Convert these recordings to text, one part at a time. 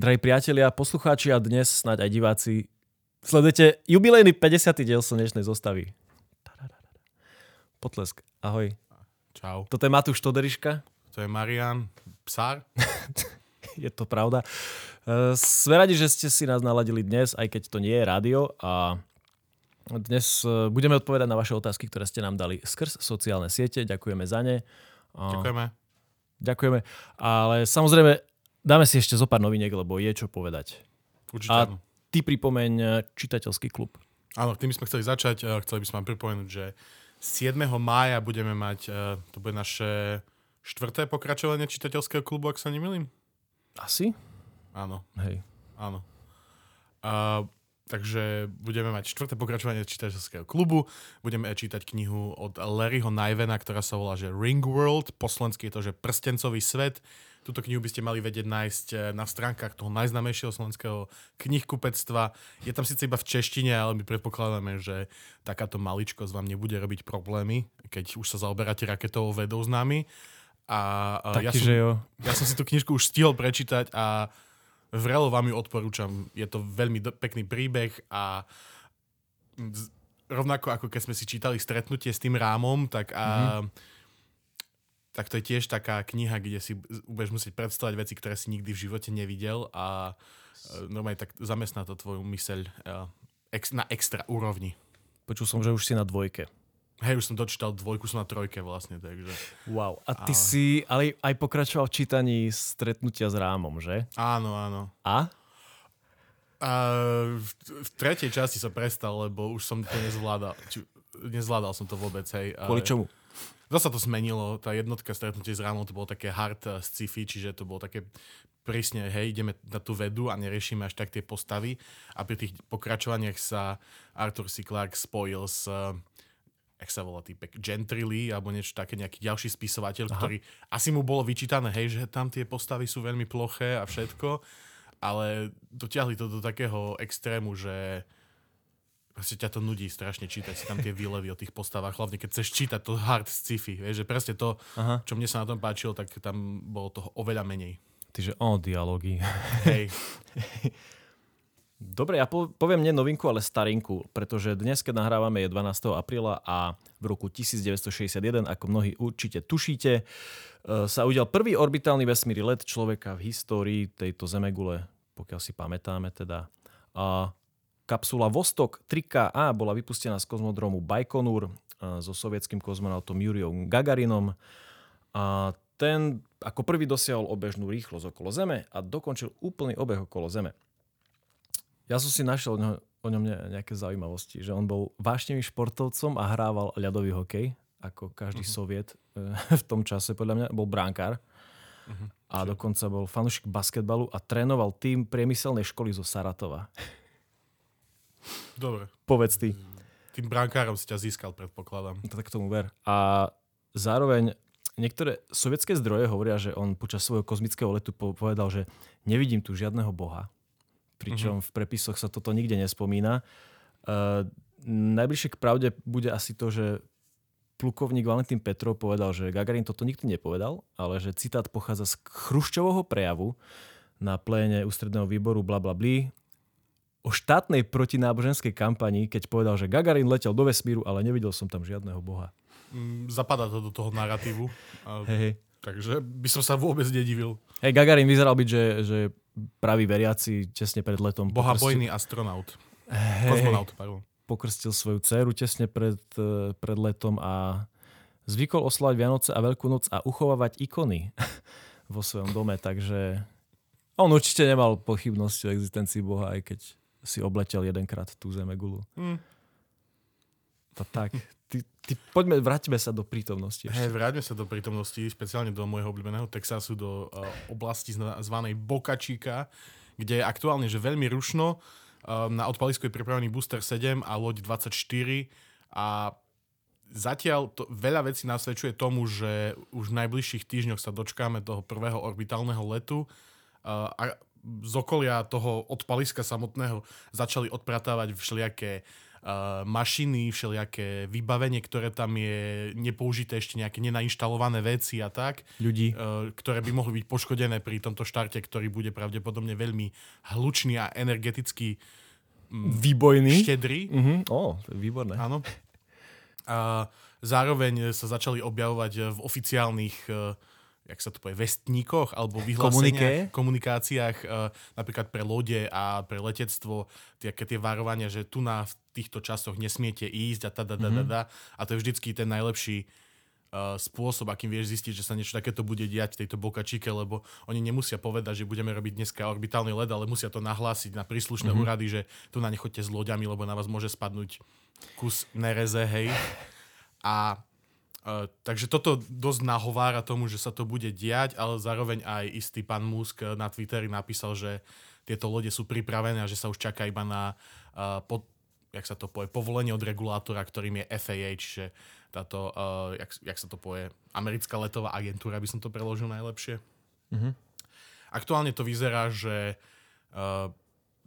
Drahí priatelia, poslucháči a dnes snáď aj diváci, sledujete jubilejný 50. diel slnečnej zostavy. Potlesk. Ahoj. Čau. Toto je Matúš Toderiška. To je Marian Psár. je to pravda. E, sme radi, že ste si nás naladili dnes, aj keď to nie je rádio a dnes e, budeme odpovedať na vaše otázky, ktoré ste nám dali skrz sociálne siete. Ďakujeme za ne. Ďakujeme. Ďakujeme. Ale samozrejme, dáme si ešte zo pár noviniek, lebo je čo povedať. Určite. A ty pripomeň čitateľský klub. Áno, tým sme chceli začať. Chceli by sme vám pripomenúť, že 7. mája budeme mať, uh, to bude naše štvrté pokračovanie čitateľského klubu, ak sa nemýlim. Asi? Áno. Hej. Áno. Uh, takže budeme mať štvrté pokračovanie čitateľského klubu. Budeme čítať knihu od Larryho Nivena, ktorá sa volá že Ring World. Po je to, že prstencový svet. Túto knihu by ste mali vedieť nájsť eh, na stránkach toho najznamejšieho slovenského knihkupectva. Je tam síce iba v češtine, ale my predpokladáme, že takáto maličkosť vám nebude robiť problémy, keď už sa zaoberáte raketovou vedou s nami. A, Taký, ja, som, že jo. ja som si tú knižku už stihol prečítať a vrelo vám ju odporúčam. Je to veľmi do, pekný príbeh a rovnako ako keď sme si čítali stretnutie s tým rámom, tak a mm-hmm tak to je tiež taká kniha, kde si budeš musieť predstavať veci, ktoré si nikdy v živote nevidel a e, normálne tak zamestná to tvoju myseľ e, na extra úrovni. Počul som, že už si na dvojke. Hej, už som dočítal dvojku, som na trojke vlastne, takže... Wow. A ty a... si ale aj pokračoval v čítaní stretnutia s rámom, že? Áno, áno. A? A v, v tretej časti sa prestal, lebo už som to nezvládal. Či, nezvládal som to vôbec, hej. Kvôli čomu? Zasa to zmenilo, tá jednotka stretnutie s ránom to bolo také hard uh, sci-fi, čiže to bolo také prísne, hej, ideme na tú vedu a neriešime až tak tie postavy. A pri tých pokračovaniach sa Arthur C. Clarke spojil s uh, jak sa volá týpek, Gentry Lee, alebo niečo také, nejaký ďalší spisovateľ, Aha. ktorý asi mu bolo vyčítané, hej, že tam tie postavy sú veľmi ploché a všetko, ale dotiahli to do takého extrému, že proste ťa to nudí strašne čítať si tam tie výlevy o tých postavách, hlavne keď chceš čítať to hard sci-fi, vieš, že presne to, Aha. čo mne sa na tom páčilo, tak tam bolo toho oveľa menej. Tyže, o, dialógy. Hej. Dobre, ja poviem nie novinku, ale starinku, pretože dnes, keď nahrávame, je 12. apríla a v roku 1961, ako mnohí určite tušíte, e, sa udial prvý orbitálny vesmírny let človeka v histórii tejto Zemegule, pokiaľ si pamätáme teda. A Kapsula Vostok 3KA bola vypustená z kozmodromu Baikonur so sovietským kozmonautom Juriom Gagarinom. A ten ako prvý dosiahol obežnú rýchlosť okolo Zeme a dokončil úplný obeh okolo Zeme. Ja som si našiel o ňom, o ňom nejaké zaujímavosti, že on bol vášnevým športovcom a hrával ľadový hokej, ako každý uh-huh. soviet e, v tom čase, podľa mňa, bol bránkár. Uh-huh. A dokonca bol fanúšik basketbalu a trénoval tým priemyselnej školy zo Saratova. Dobre. Povedz ty. Tým brankárom si ťa získal, predpokladám. No, tak tomu ver. A zároveň niektoré sovietské zdroje hovoria, že on počas svojho kozmického letu povedal, že nevidím tu žiadneho boha. Pričom uh-huh. v prepisoch sa toto nikde nespomína. Uh, najbližšie k pravde bude asi to, že plukovník Valentín Petrov povedal, že Gagarin toto nikdy nepovedal, ale že citát pochádza z Chruščovho prejavu na pléne ústredného výboru bla bla bli o štátnej protináboženskej kampani, keď povedal, že Gagarin letel do vesmíru, ale nevidel som tam žiadneho boha. Mm, zapadá to do toho narratívu. Hej. Takže by som sa vôbec nedivil. Hej, Gagarin vyzeral byť, že, že pravý veriaci tesne pred letom. Bohabojný pokrstil... astronaut. Hej, Kozmonaut, pardon. Pokrstil svoju dceru tesne pred, eh, pred letom a zvykol oslovať Vianoce a Veľkú noc a uchovávať ikony vo svojom dome, takže on určite nemal pochybnosti o existencii Boha, aj keď si obletel jedenkrát tú zemegulu. Mm. To tak. Ty, ty, poďme, vráťme sa do prítomnosti. Hej, vráťme sa do prítomnosti, špeciálne do môjho obľúbeného Texasu, do uh, oblasti zvanej Boca Chica, kde je aktuálne že veľmi rušno. Uh, na odpalisku je pripravený Booster 7 a loď 24 a zatiaľ to, veľa vecí nasvedčuje tomu, že už v najbližších týždňoch sa dočkáme toho prvého orbitálneho letu. Uh, a z okolia toho odpaliska samotného začali odpratávať všelijaké uh, mašiny, všelijaké vybavenie, ktoré tam je nepoužité, ešte nejaké nenainštalované veci a tak. Ľudí. Uh, ktoré by mohli byť poškodené pri tomto štarte, ktorý bude pravdepodobne veľmi hlučný a energeticky Výbojný. štedrý. Mhm. Ó, je výborné. Áno. A zároveň sa začali objavovať v oficiálnych eh, jak sa to povie, vestníkoch alebo vyhláseniach, Komuniké. komunikáciách, eh, napríklad pre lode a pre letectvo, tie, tie varovania, že tu na v týchto časoch nesmiete ísť a tada, da, da, da. A to je vždycky ten najlepší uh, spôsob, akým vieš zistiť, že sa niečo takéto bude diať v tejto Chica, lebo oni nemusia povedať, že budeme robiť dneska orbitálny led, ale musia to nahlásiť na príslušné mm-hmm. úrady, že tu na nechoďte s loďami, lebo na vás môže spadnúť kus nereze, hej. A uh, takže toto dosť nahovára tomu, že sa to bude diať, ale zároveň aj istý pán Musk na Twitteri napísal, že tieto lode sú pripravené a že sa už čaká iba na uh, pod, jak sa to povie, povolenie od regulátora, ktorým je FAA, čiže táto, uh, jak, jak sa to povie, americká letová agentúra, by som to preložil najlepšie. Mhm. Aktuálne to vyzerá, že uh,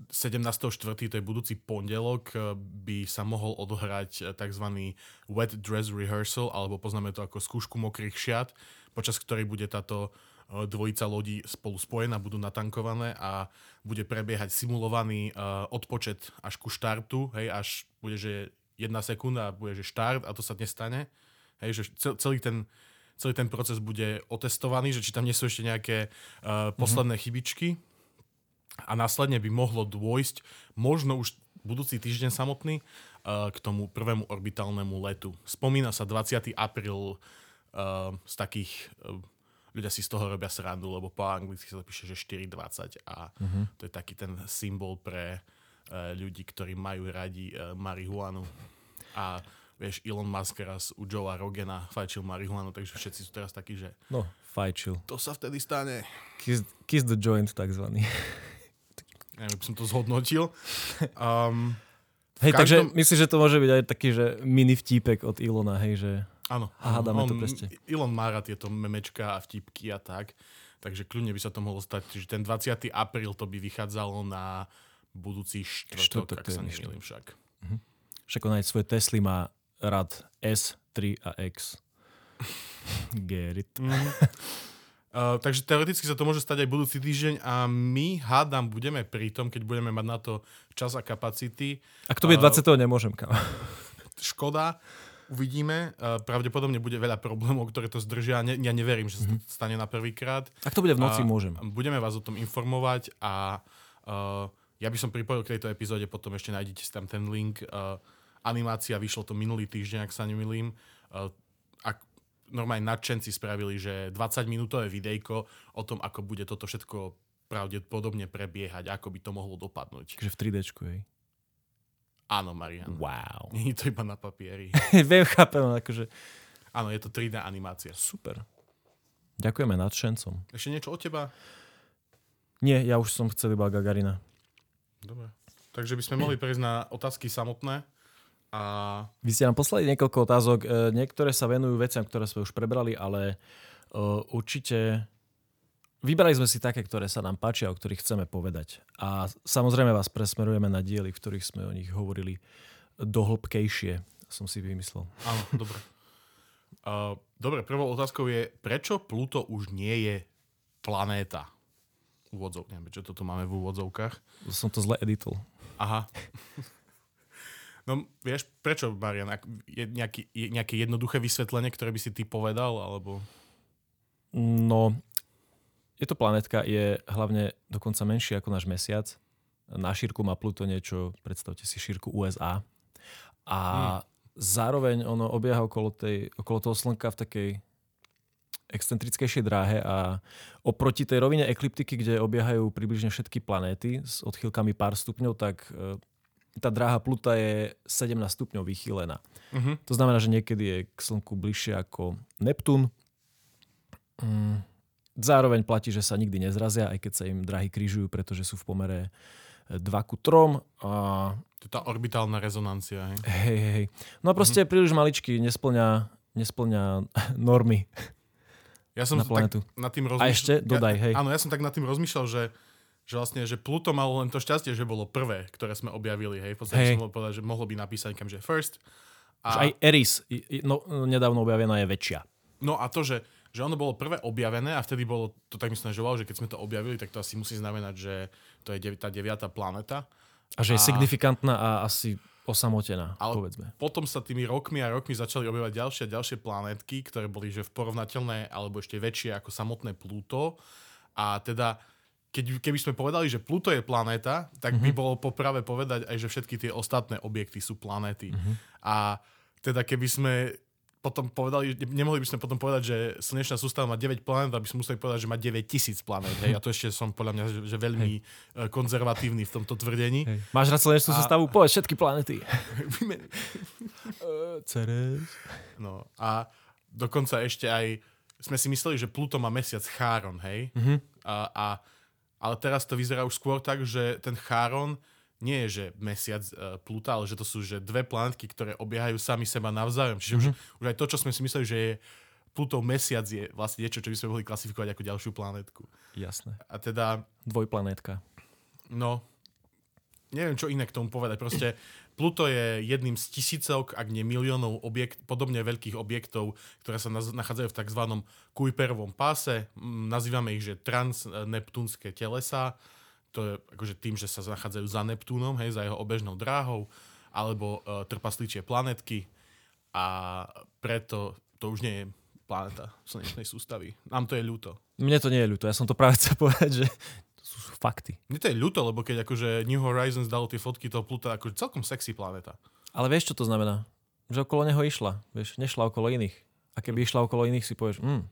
17.4., to je budúci pondelok, uh, by sa mohol odohrať uh, tzv. wet dress rehearsal, alebo poznáme to ako skúšku mokrých šiat, počas ktorej bude táto uh, dvojica lodí spolu spojená, budú natankované a bude prebiehať simulovaný odpočet až ku štartu, hej, až bude, že jedna sekunda a bude, že štart a to sa nestane. Hej, že cel- celý ten celý ten proces bude otestovaný, že či tam nie sú ešte nejaké uh, posledné mm-hmm. chybičky a následne by mohlo dôjsť možno už budúci týždeň samotný uh, k tomu prvému orbitálnemu letu. Spomína sa 20. apríl uh, z takých uh, ľudia si z toho robia srandu, lebo po anglicky sa to píše, že 4.20 a uh-huh. to je taký ten symbol pre uh, ľudí, ktorí majú radi uh, marihuanu. A vieš, Elon Musk raz u Joea Rogena fajčil marihuanu, takže všetci sú teraz takí, že No, fajčil. to sa vtedy stane. Kiss, kiss the joint, takzvaný. Neviem, by som to zhodnotil. Um, Hej, každom- takže myslíš, že to môže byť aj taký, že mini vtípek od Ilona, hej, že áno. A hádame to on- proste. Elon má rád tieto memečka a vtipky a tak, takže kľudne by sa to mohlo stať, že ten 20. apríl to by vychádzalo na budúci štvrtok, ak sa nemýlim však. však on aj svoje Tesly má rad S, 3 a X. Get it. Uh, takže teoreticky sa to môže stať aj budúci týždeň a my, hádam, budeme pri tom, keď budeme mať na to čas a kapacity. Ak to bude A- 20. nemôžem, kámo. Škoda, uvidíme. Uh, pravdepodobne bude veľa problémov, ktoré to zdržia. Ne, ja neverím, že sa to stane na prvýkrát. Ak to bude v noci, A môžem. Budeme vás o tom informovať a uh, ja by som pripojil k tejto epizóde, potom ešte nájdete tam ten link. Uh, animácia, vyšlo to minulý týždeň, ak sa nemýlim. Uh, normálne nadšenci spravili, že 20 minútové videjko o tom, ako bude toto všetko pravdepodobne prebiehať, ako by to mohlo dopadnúť. Takže v 3D, hej. Áno, Marian. Wow. Nie je to iba na papieri. Viem, chápem, akože Áno, je to 3D animácia. super. Ďakujeme nadšencom. Ešte niečo od teba? Nie, ja už som chcel iba Gagarina. Dobre. Takže by sme mohli prejsť na otázky samotné. A Vy ste nám poslali niekoľko otázok. E, Niektoré sa venujú veciam, ktoré sme už prebrali, ale e, určite vybrali sme si také, ktoré sa nám páčia, o ktorých chceme povedať. A samozrejme vás presmerujeme na diely, v ktorých sme o nich hovorili dohlbkejšie, som si vymyslel. áno, dobre. Uh, dobre, prvou otázkou je, prečo Pluto už nie je planéta? Úvodzov, neviem, čo toto máme v úvodzovkách. Som to zle editol. Aha. No, vieš, prečo, Marian? Je nejaký, je nejaké jednoduché vysvetlenie, ktoré by si ty povedal, alebo... No, je to planetka, je hlavne dokonca menšia ako náš mesiac. Na šírku má Pluto niečo, predstavte si šírku USA. A zároveň ono obieha okolo, tej, okolo toho Slnka v takej excentrickejšej dráhe a oproti tej rovine ekliptiky, kde obiehajú približne všetky planéty s odchýlkami pár stupňov, tak e, tá dráha Pluta je 17 stupňov vychýlená. Uh-huh. To znamená, že niekedy je k Slnku bližšie ako Neptún. Mm. Zároveň platí, že sa nikdy nezrazia, aj keď sa im dráhy križujú, pretože sú v pomere 2 ku 3. A To je tá orbitálna rezonancia, hej? hej, hej. No a proste mm-hmm. príliš maličký, nesplňa, nesplňa normy. Ja som Na tak planetu. nad tým A rozmýšľal... ešte dodaj, ja, hej. Áno, ja som tak nad tým rozmýšľal, že že vlastne, že Pluto malo len to šťastie, že bolo prvé, ktoré sme objavili, hej. V podstate Hej. som povedať, že mohlo byť napísané kam, že first. Už A, aj Eris, no, nedávno objavená, je väčšia. no a to, že, že ono bolo prvé objavené a vtedy bolo, to tak myslím, že wow, že keď sme to objavili, tak to asi musí znamenať, že to je dev- tá deviatá planeta. A že je A- signifikantná a asi osamotená, Ale povedzme. potom sa tými rokmi a rokmi začali objavovať ďalšie a ďalšie planetky, ktoré boli že v porovnateľné alebo ešte väčšie ako samotné Pluto. A teda, keď, keby sme povedali, že Pluto je planéta, tak by bolo poprave povedať aj, že všetky tie ostatné objekty sú planéty. A teda keby sme potom povedali, nemohli by sme potom povedať, že slnečná sústava má 9 planét, aby sme museli povedať, že má 9 tisíc planét. Hej? A to ešte som podľa mňa že, že veľmi eh, konzervatívny v tomto tvrdení. Hej. Máš rád slnečnú A- sústavu? Povedz všetky planety. Ceres. No a dokonca ešte aj sme si mysleli, že Pluto má mesiac Cháron, hej? Mhm. A, a, ale teraz to vyzerá už skôr tak, že ten Cháron nie je, že mesiac uh, Pluta, ale že to sú že dve planetky, ktoré obiehajú sami seba navzájom. Čiže už, už aj to, čo sme si mysleli, že je Plutov mesiac, je vlastne niečo, čo by sme mohli klasifikovať ako ďalšiu planetku. Jasné. A teda, Dvojplanétka. no, neviem, čo iné k tomu povedať. Proste Pluto je jedným z tisícok, ak nie miliónov objekt, podobne veľkých objektov, ktoré sa nachádzajú v tzv. Kuiperovom páse. Nazývame ich, že transneptúnske telesa. To je akože tým, že sa nachádzajú za Neptúnom, hej, za jeho obežnou dráhou, alebo uh, trpasličie planetky. A preto to už nie je planeta slnečnej sústavy. Nám to je ľúto. Mne to nie je ľúto. Ja som to práve chcel povedať, že to sú, sú fakty. Mne to je ľúto, lebo keď akože New Horizons dalo tie fotky toho Pluta, akože celkom sexy planeta. Ale vieš, čo to znamená? Že okolo neho išla. Vieš, nešla okolo iných. A keby išla okolo iných, si povieš, hm,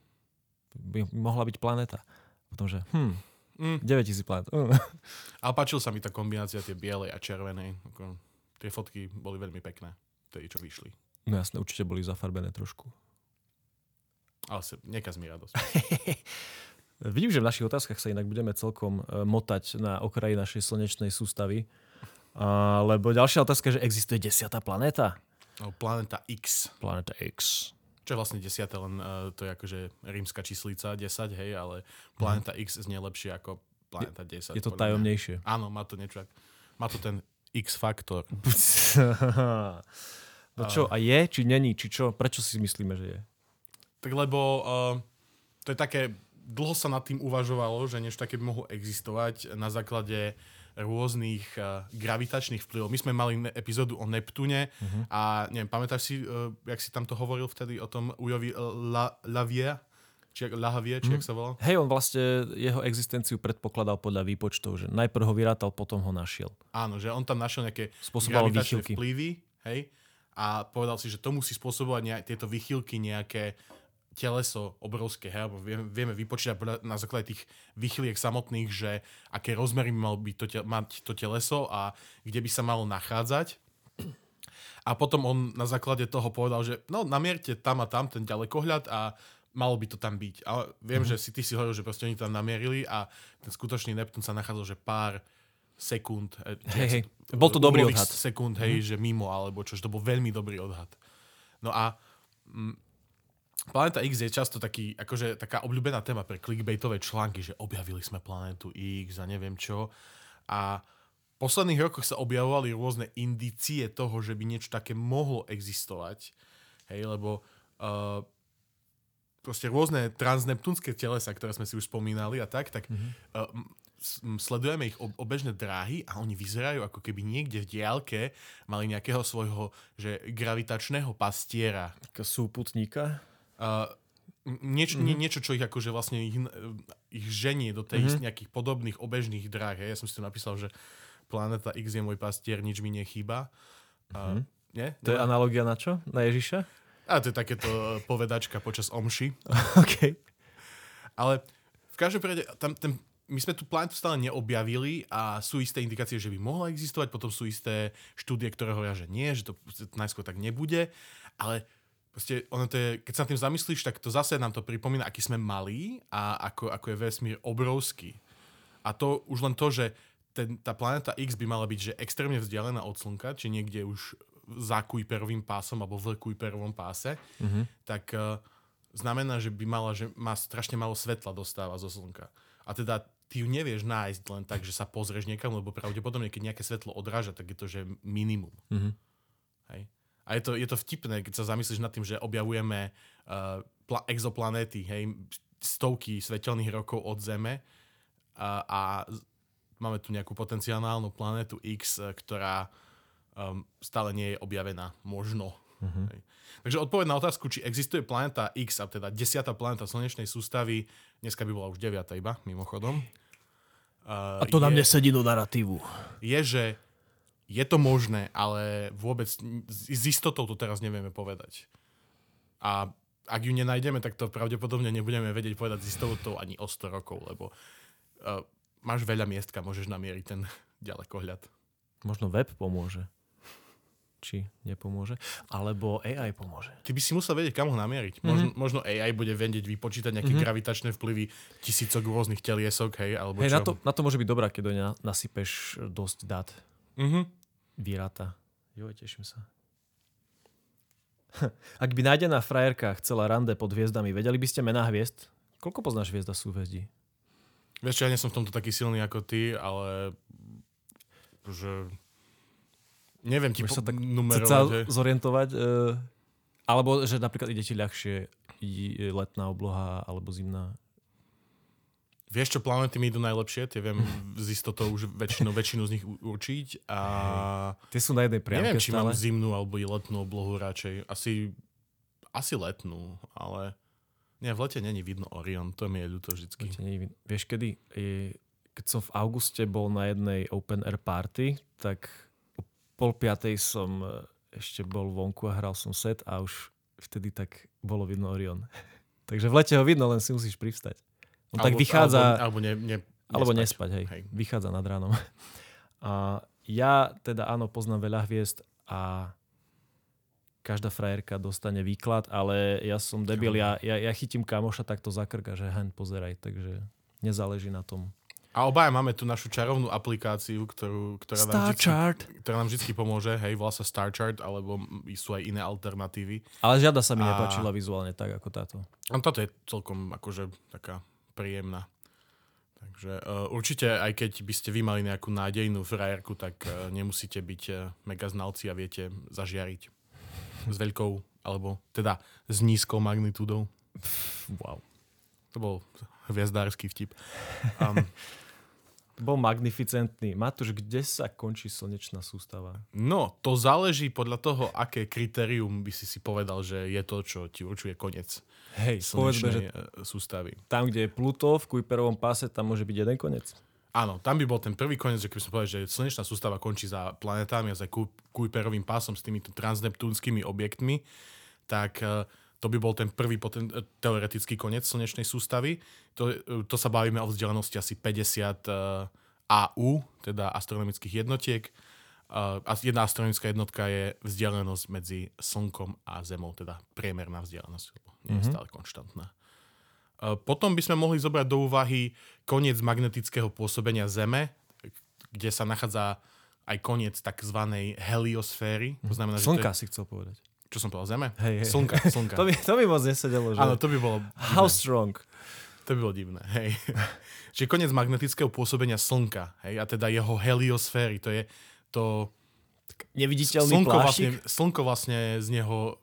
by mohla byť planéta. Potom, že hm, Mm. 9000 planét. Mm. Ale páčil sa mi tá kombinácia tie bielej a červenej. Ako, tie fotky boli veľmi pekné, tie, čo vyšli. No jasné, určite boli zafarbené trošku. Ale se, nekaz mi radosť. Vidím, že v našich otázkach sa inak budeme celkom e, motať na okraji našej slnečnej sústavy. A, lebo ďalšia otázka, že existuje desiatá planéta? No, Planeta X, Planéta X. čo je vlastne desiate, len uh, to je akože rímska číslica 10, hej, ale Planeta X znie lepšie ako Planeta 10. Mhm. Je to podľa mňa. tajomnejšie. Áno, má to niečo. Má to ten X-faktor. no čo, a je, či není, či čo? Prečo si myslíme, že je? Tak lebo uh, to je také, dlho sa nad tým uvažovalo, že niečo také by mohlo existovať na základe rôznych uh, gravitačných vplyvov. My sme mali ne- epizódu o Neptúne uh-huh. a neviem, pamätáš si, uh, jak si tam to hovoril vtedy o tom Ujovi uh, La, Lavie? Či jak- Lahavie, či jak sa volal? Hej, on vlastne jeho existenciu predpokladal podľa výpočtov, že najprv ho vyrátal, potom ho našiel. Áno, že on tam našiel nejaké gravitačné výchylky. vplyvy, hej, a povedal si, že to musí spôsobovať nejak, tieto vychýlky nejaké teleso obrovské, hej, alebo vieme, vieme vypočítať na základe tých vychyliek samotných, že aké rozmery by malo byť to, mať to teleso a kde by sa malo nachádzať. A potom on na základe toho povedal, že no namierte tam a tam ten ďalekohľad a malo by to tam byť. Ale viem, mm-hmm. že si ty si hovoril, že proste oni tam namierili a ten skutočný Neptún sa nachádzal, že pár sekúnd. či Hej, hej. Bol to dobrý odhad. sekúnd, hej, mm-hmm. že mimo, alebo čo, že to bol veľmi dobrý odhad. No a mm, Planéta X je často taký, akože taká obľúbená téma pre clickbaitové články, že objavili sme planétu X a neviem čo. A v posledných rokoch sa objavovali rôzne indície toho, že by niečo také mohlo existovať. Hej, lebo uh, proste rôzne transneptúnske telesa, ktoré sme si už spomínali a tak, tak mm-hmm. uh, sledujeme ich ob- obežné dráhy a oni vyzerajú ako keby niekde v diálke mali nejakého svojho že gravitačného pastiera. Súputníka. Uh, nieč, mm-hmm. nie, niečo, čo ich akože vlastne ich, ich ženie do tej mm-hmm. nejakých podobných obežných dráh. Ja som si tu napísal, že Planeta X je môj pastier, nič mi nechýba. Uh, nie? To je analogia na čo? Na Ježiša? A to je takéto povedačka počas omši. OK. Ale v každom prípade, tam, ten, my sme tú planetu stále neobjavili a sú isté indikácie, že by mohla existovať, potom sú isté štúdie, ktoré hovoria, že nie, že to najskôr tak nebude, ale proste ono to je, keď sa nad tým zamyslíš, tak to zase nám to pripomína, aký sme malí a ako, ako je vesmír obrovský. A to už len to, že ten, tá planéta X by mala byť že extrémne vzdialená od Slnka, či niekde už za Kuiperovým pásom alebo v Kuiperovom páse, mm-hmm. tak uh, znamená, že by mala, že má strašne málo svetla dostáva zo Slnka. A teda ty ju nevieš nájsť len tak, že sa pozrieš niekam, lebo pravdepodobne, keď nejaké svetlo odráža, tak je to, že minimum. Mhm. A je to, je to vtipné, keď sa zamyslíš nad tým, že objavujeme uh, pla- exoplanéty, hej, stovky svetelných rokov od Zeme a, a máme tu nejakú potenciálnu planetu X, eh, ktorá um, stále nie je objavená. Možno. Mhm. Hej. Takže odpoveď na otázku, či existuje planéta X, a teda desiatá planéta slnečnej sústavy, dneska by bola už deviata iba, mimochodom. Uh, A to nám je, nesedí do narratívu. je, že je to možné, ale vôbec s istotou to teraz nevieme povedať. A ak ju nenájdeme, tak to pravdepodobne nebudeme vedieť povedať s istotou ani o 100 rokov, lebo uh, máš veľa miestka, môžeš namieriť ten ďalekohľad. Možno web pomôže. Či nepomôže. Alebo AI pomôže. Ty by si musel vedieť, kam ho namieriť. Možno, možno AI bude vedieť vypočítať nejaké Mhm. gravitačné vplyvy tisícok rôznych teliesok, hej, alebo Hej, čo. na to, na to môže byť dobrá, keď do nej na- nasypeš dosť dát. Mhm. Vyráta. Jo, teším sa. Ak by nájdená frajerka chcela rande pod hviezdami, vedeli by ste mená hviezd? Koľko poznáš hviezda súhvezdí? Vieš ja nie som v tomto taký silný ako ty, ale že neviem ti Môžeš po- sa tak numerovať. Zorientovať? Uh, alebo že napríklad ide ti ľahšie i- letná obloha alebo zimná. Vieš čo, planety mi idú najlepšie, tie viem z istotou už väčšinu, väčšinu z nich určiť a Tie sú na jednej priamke neviem, či stále. mám zimnú alebo i letnú oblohu radšej. Asi, asi letnú, ale nie, v lete není vidno Orion, to mi je ľúto vždycky. Vieš kedy? Je, keď som v auguste bol na jednej open air party, tak o pol piatej som e, ešte bol vonku a hral som set a už vtedy tak bolo vidno Orion. Takže v lete ho vidno, len si musíš privstať. On tak vychádza... Alebo, alebo, ne, ne, Alebo nespať, hej. Hej. Vychádza nad ránom. A ja teda áno, poznám veľa hviezd a každá frajerka dostane výklad, ale ja som debil, ja, ja, ja chytím kamoša takto za krk a že hen, pozeraj, takže nezáleží na tom. A obaja máme tu našu čarovnú aplikáciu, ktorú, ktorá, nám vždy, chart. ktorá nám vždy pomôže, hej, volá sa Star Chart, alebo sú aj iné alternatívy. Ale žiada sa mi A- nepáčila vizuálne tak ako táto. A toto je celkom akože taká príjemná. Takže uh, určite, aj keď by ste vy mali nejakú nádejnú frajerku, tak uh, nemusíte byť uh, mega znalci a viete zažiariť s veľkou, alebo teda s nízkou magnitúdou. Wow. To bol hviezdársky vtip. Um, Bol magnificentný. Matúš, kde sa končí slnečná sústava? no, to záleží podľa toho, aké kritérium by si si povedal, že je to, čo ti určuje koniec Hej, povedzme, že uh, sústavy. tam, kde je Pluto v Kuiperovom páse, tam môže byť jeden koniec. Áno, tam by bol ten prvý koniec, že keby som povedal, že slnečná sústava končí za planetami a za Ku- Kuiperovým pásom s týmito transneptúnskymi objektmi, tak eh, to by bol ten prvý poten- eh, teoretický koniec slnečnej sústavy. To, to sa bavíme o vzdialenosti asi 50 eh, AU, teda astronomických jednotiek. Uh, a jedna astronomická jednotka je vzdialenosť medzi Slnkom a Zemou, teda priemerná vzdialenosť, lebo nie je stále konštantná. Uh, Potom by sme mohli zobrať do úvahy koniec magnetického pôsobenia Zeme, kde sa nachádza aj koniec tzv. heliosféry. To znamená, že to Slnka je, si chcel povedať. čo som povedal, Zeme? Hej, hej. Slnka, slnka. To by, to by moc nesedelo, že? Áno, to by bolo How divné. strong? To by bolo divné, hej. Čiže koniec magnetického pôsobenia Slnka, hej, a teda jeho heliosféry, to je to... Neviditeľný Slnko vlastne, plášik? slnko vlastne z neho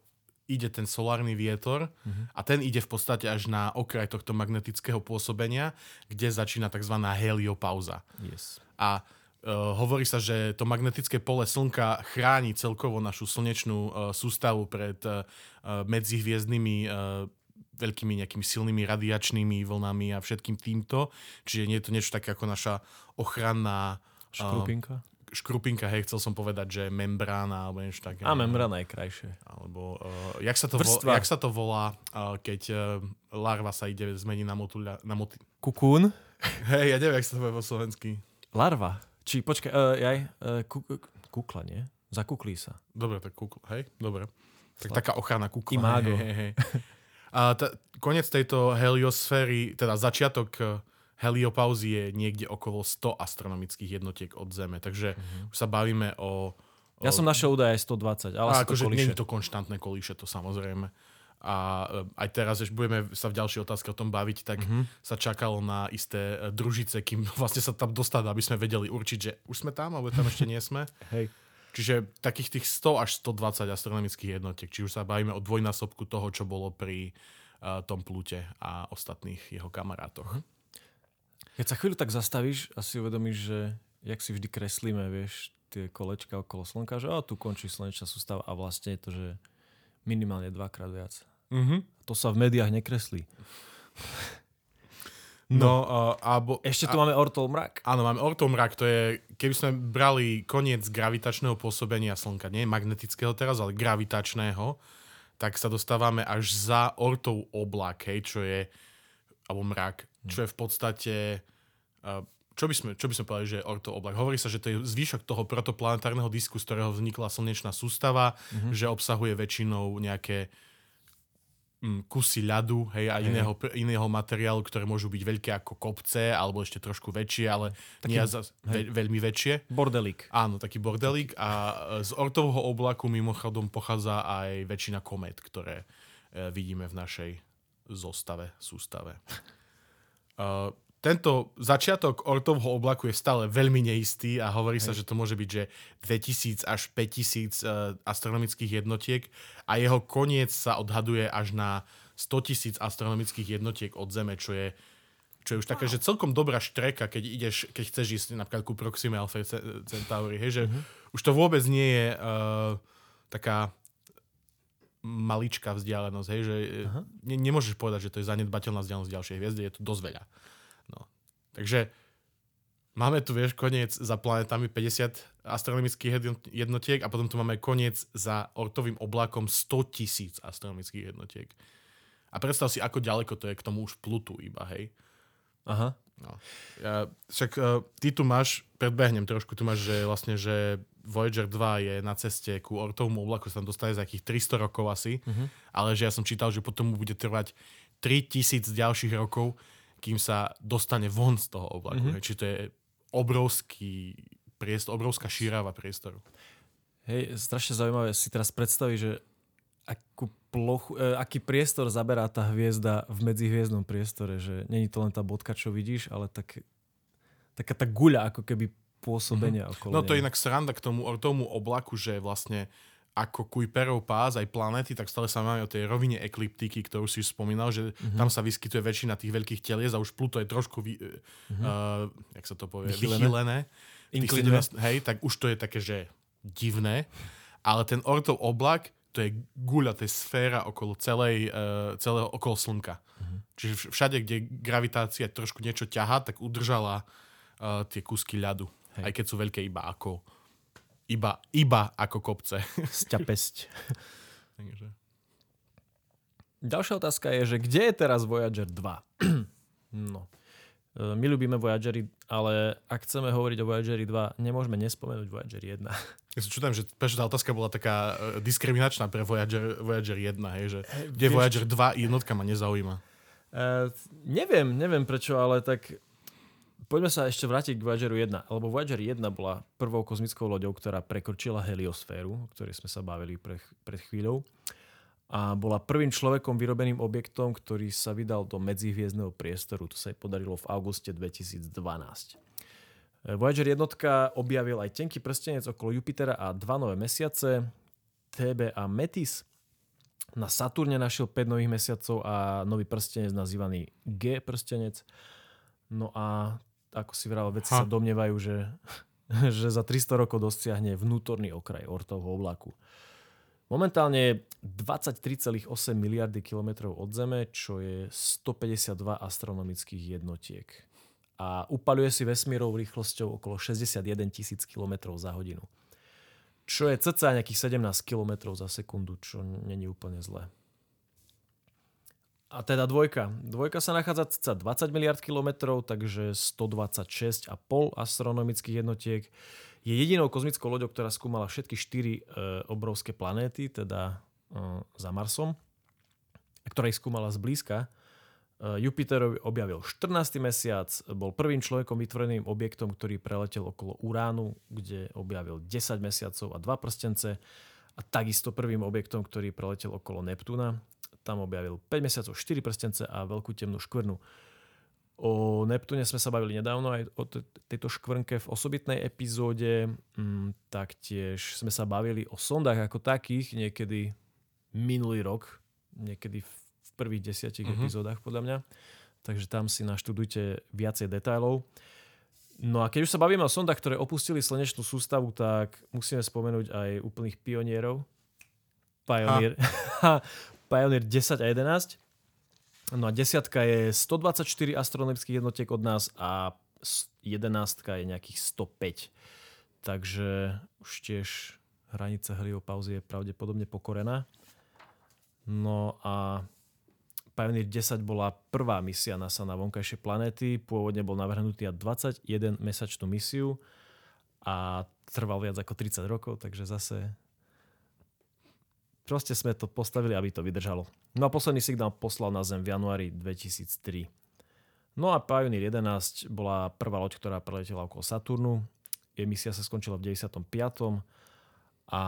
ide ten solárny vietor Mhm. a ten ide v podstate až na okraj tohto magnetického pôsobenia, kde začína tzv. heliopauza. Yes. A uh, hovorí sa, že to magnetické pole Slnka chráni celkovo našu slnečnú uh, sústavu pred uh, medzihviezdnymi uh, veľkými nejakými silnými radiačnými vlnami a všetkým týmto. Čiže nie je to niečo také ako naša ochranná uh, Škrupinka? hej, chcel som povedať, že membrána alebo niečo také. A membrana je krajšie. Alebo, uh, jak, sa to vo, jak sa to volá, uh, keď uh, larva sa ide zmení na motuľa, na moti- Kukún? Hej, ja neviem, jak sa to povie po slovensky. Larva. Či, počkaj, uh, jaj, uh, ku, kukla, nie? Zakuklí sa. Dobre, tak kukla, hej, dobre. Tak taká ochrana kukla. Imágo. Hej, hej, hej. A t- konec tejto heliosféry, teda začiatok eh, heliopauzy je niekde okolo 100 astronomických jednotiek od Zeme, takže už sa bavíme o... o Ja som našiel údaj aj 120, ale akože nie je to konštantné kolíše, to samozrejme. a e, aj teraz, ešte budeme sa v ďalšej otázke o tom baviť, tak mm-hmm. sa čakalo na isté e, družice, kým vlastne sa tam dostať, aby sme vedeli určiť, že už sme tam, alebo tam ešte nie sme. Hej. Čiže takých tých 100 až 120 astronomických jednotiek, či už sa bavíme o dvojnásobku toho, čo bolo pri uh, tom Plute a ostatných jeho kamarátoch. Mhm. Keď sa chvíľu tak zastavíš a si uvedomíš, že jak si vždy kreslíme, vieš, tie kolečka okolo Slnka, že o, tu končí slnečná sústava a vlastne je to, že minimálne dvakrát viac. Mm-hmm. To sa v médiách nekreslí. No, no uh, alebo... Ešte tu a, máme ortol mrak. Áno, máme ortol mrak, to je, keby sme brali koniec gravitačného pôsobenia Slnka, nie magnetického teraz, ale gravitačného, tak sa dostávame až za ortov oblak, hej, čo je, alebo mrak. Čo je v podstate, čo by sme, čo by sme povedali, že je ortov oblak? Hovorí sa, že to je zvýšok toho protoplanetárneho disku, z ktorého vznikla slnečná sústava, mm-hmm. že obsahuje väčšinou nejaké mm, kusy ľadu hej, a iného, iného materiálu, ktoré môžu byť veľké ako kopce, alebo ešte trošku väčšie, ale taký, nie za, ve, veľmi väčšie. Bordelík. Áno, taký bordelík. A e, z ortového oblaku mimochodom pochádza aj väčšina komet, ktoré e, vidíme v našej zostave, sústave. Uh, tento začiatok ortovho oblaku je stále veľmi neistý a hovorí sa, že to môže byť, že 2000 až 5000 uh, e, astronomických jednotiek a jeho koniec sa odhaduje až na 100 tisíc astronomických jednotiek od Zeme, čo je čo je už taká, že celkom dobrá štreka, keď ideš, keď chceš ísť napríklad ku Proxime Alpha Centauri, hej, že uh-huh. už to vôbec nie je uh, taká maličká vzdialenosť, hej, že uh-huh. ne, nemôžeš povedať, že to je zanedbateľná vzdialenosť ďalšej hviezdy, je to dosť veľa. Takže máme tu, vieš, koniec za planetami 50 astronomických jednotiek a potom tu máme koniec za ortovým oblakom 100 tisíc astronomických jednotiek. A predstav si, ako ďaleko to je k tomu už Plutu iba, hej. Aha. No. Ja, však uh, ty tu máš, predbehnem trošku, tu máš, že vlastne, že Voyager 2 je na ceste ku ortovému oblaku, sa tam dostane za akých 300 rokov asi, uh-huh. ale že ja som čítal, že potom mu bude trvať 3000 ďalších rokov, kým sa dostane von z toho oblaku. Mm-hmm. Čiže to je obrovský priestor, obrovská šírava priestoru. Hej, strašne zaujímavé si teraz predstaviť, že akú plochu, e, aký priestor zaberá tá hviezda v medzihviezdnom priestore, že není to len tá bodka, čo vidíš, ale tak, taká tá guľa ako keby pôsobenia mm-hmm. okolo No to je inak sranda k tomu, tomu oblaku, že vlastne ako Kuiperov pás, aj planety, tak stále sa máme o tej rovine ekliptiky, ktorú si spomínal, že mm-hmm. tam sa vyskytuje väčšina tých veľkých telies a už Pluto je trošku, vy, mm-hmm. uh, jak sa to povie, vychylené. vychylené. Hej, tak už to je také, že divné. Ale ten ortov oblak, to je guľa, to je sféra okolo celej, uh, celého okolo Slnka. Mm-hmm. Čiže všade, kde gravitácia trošku niečo ťaha, tak udržala uh, tie kúsky ľadu. Hej. Aj keď sú veľké iba ako iba, iba ako kopce. Sťapesť. Takže. Ďalšia otázka je, že kde je teraz Voyager 2? no. E, my ľubíme Voyagery, ale ak chceme hovoriť o Voyageri 2, nemôžeme nespomenúť Voyager 1. Ja sa čudujem, že prečo tá otázka bola taká e, diskriminačná pre Voyager, Voyager 1, hej, že kde Vieš, Voyager 2 jednotka ma nezaujíma. Uh, neviem, neviem prečo, ale tak Poďme sa ešte vrátiť k Voyageru 1, lebo Voyager 1 bola prvou kozmickou loďou, ktorá prekročila heliosféru, o ktorej sme sa bavili pre, pred chvíľou. A bola prvým človekom vyrobeným objektom, ktorý sa vydal do medzihviezdneho priestoru. To sa jej podarilo v auguste 2012. Voyager 1 objavil aj tenký prstenec okolo Jupitera a dva nové mesiace, TB a Metis. Na Saturne našiel 5 nových mesiacov a nový prstenec nazývaný G prstenec. No a ako si vravel, veci ha. sa domnievajú, že, že za 300 rokov dosiahne vnútorný okraj ortovho oblaku. Momentálne je 23,8 miliardy kilometrov od Zeme, čo je 152 astronomických jednotiek. A upaluje si vesmírov rýchlosťou okolo 61 tisíc km za hodinu. Čo je cca nejakých 17 km za sekundu, čo není úplne zlé. A teda dvojka. Dvojka sa nachádza cca 20 miliard kilometrov, takže 126,5 astronomických jednotiek. Je jedinou kozmickou loďou, ktorá skúmala všetky štyri e, obrovské planéty, teda e, za Marsom, ktorá ich skúmala zblízka. E, Jupiter objavil 14. mesiac, bol prvým človekom vytvoreným objektom, ktorý preletel okolo Uránu, kde objavil 10 mesiacov a dva prstence a takisto prvým objektom, ktorý preletel okolo Neptúna tam objavil 5 mesiacov, 4 prstence a veľkú temnú škvrnu. O Neptúne sme sa bavili nedávno aj o tejto škvrnke v osobitnej epizóde. Mm, taktiež sme sa bavili o sondách ako takých niekedy minulý rok, niekedy v prvých desiatich uh-huh. epizódach podľa mňa. Takže tam si naštudujte viacej detailov. No a keď už sa bavíme o sondách, ktoré opustili slnečnú sústavu, tak musíme spomenúť aj úplných pionierov. Pioneer, Pioneer 10 a 11 No a desiatka je 124 astronomických jednotiek od nás a jedenáctka je nejakých 105. Takže už tiež hranica heliopauzy je pravdepodobne pokorená. No a Pioneer 10 bola prvá misia NASA na vonkajšie planéty. Pôvodne bol navrhnutý na 21 mesačnú misiu a trval viac ako 30 rokov, takže zase Proste sme to postavili, aby to vydržalo. No a posledný signál poslal na Zem v januári 2003. No a Pioneer 11 bola prvá loď, ktorá preletela okolo Saturnu. Jej misia sa skončila v 95. A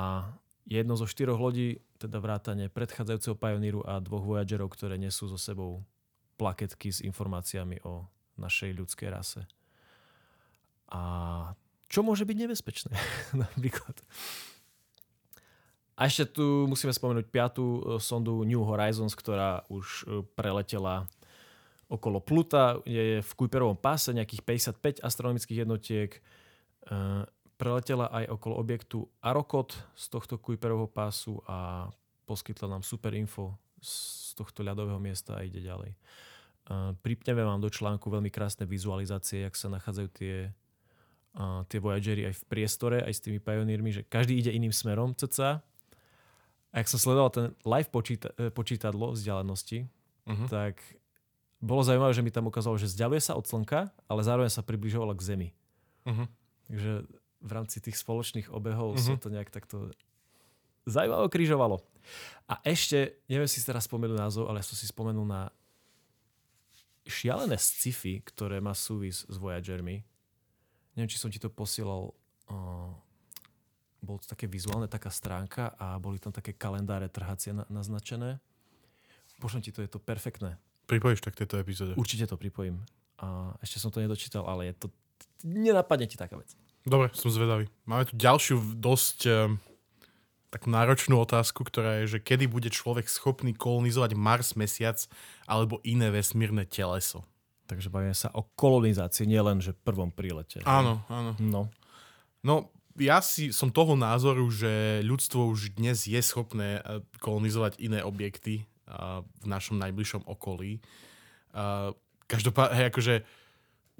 jedno zo štyroch lodí, teda vrátane predchádzajúceho Pioneeru a dvoch Voyagerov, ktoré nesú so sebou plaketky s informáciami o našej ľudskej rase. A čo môže byť nebezpečné? Napríklad a ešte tu musíme spomenúť piatú e, sondu New Horizons, ktorá už e, preletela okolo Pluta, je v Kuiperovom páse nejakých 55 astronomických jednotiek. E, preletela aj okolo objektu Arokot z tohto Kuiperovho pásu a poskytla nám super info z tohto ľadového miesta a ide ďalej. Pripneme vám do článku veľmi krásne vizualizácie, jak sa nachádzajú tie, tie Voyagery aj v priestore, aj s tými pionírmi, že každý ide iným smerom cca ak som sledoval ten live počíta- e, počítadlo vzdialenosti, uh-huh. tak bolo zaujímavé, že mi tam ukázalo, že vzdialuje sa od Slnka, ale zároveň sa približovalo k Zemi. Uh-huh. Takže v rámci tých spoločných obehov uh-huh. sa to nejak takto zaujímavé križovalo. A ešte, neviem si teraz spomenúť názov, ale som si spomenul na šialené sci-fi, ktoré má súvis s Voyagermi. Neviem, či som ti to posielal uh, bolo to také vizuálne, taká stránka a boli tam také kalendáre trhacie na, naznačené. Pošlem ti to, je to perfektné. Pripojíš tak tieto epizóde? Určite to pripojím. A ešte som to nedočítal, ale je to... Nenapadne ti taká vec. Dobre, som zvedavý. Máme tu ďalšiu dosť eh, takú náročnú otázku, ktorá je, že kedy bude človek schopný kolonizovať Mars, Mesiac alebo iné vesmírne teleso. Takže bavíme sa o kolonizácii, nielen že prvom prílete. Áno, áno. No. No, ja si som toho názoru, že ľudstvo už dnes je schopné eh, kolonizovať iné objekty uh, v našom najbližšom okolí. Uh, každopádne, hej, akože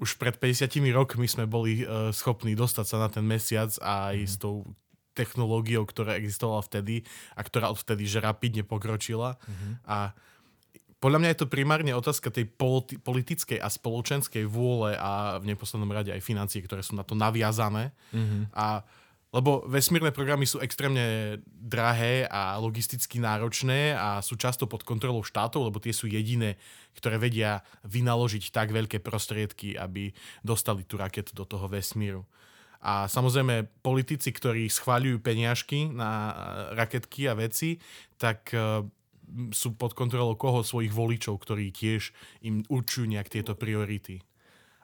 už pred 50 rokmi sme boli schopní dostať sa na ten mesiac aj mm. s tou technológiou, ktorá existovala vtedy a ktorá odvtedy že rapidne pokročila. Mm-hmm. A podľa mňa je to primárne otázka tej politi- politickej a spoločenskej vôle a v neposlednom rade aj financie, ktoré sú na to naviazané. Mm-hmm. A lebo vesmírne programy sú extrémne drahé a logisticky náročné a sú často pod kontrolou štátov, lebo tie sú jediné, ktoré vedia vynaložiť tak veľké prostriedky, aby dostali tú raketu do toho vesmíru. A samozrejme, politici, ktorí schváľujú peniažky na raketky a veci, tak sú pod kontrolou koho? Svojich voličov, ktorí tiež im určujú nejak tieto priority.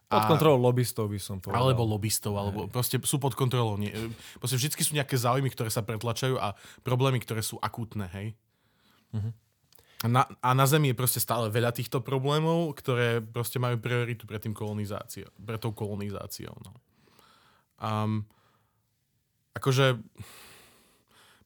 Pod kontrolou lobbystov by som povedal. Alebo lobbystov, alebo Hej. proste sú pod kontrolou. Nie, proste vždy sú nejaké záujmy, ktoré sa pretlačajú a problémy, ktoré sú akútne, hej. Uh-huh. A na, a na Zemi je proste stále veľa týchto problémov, ktoré proste majú prioritu pred tým kolonizáciou, pred tou kolonizáciou. No. Um, akože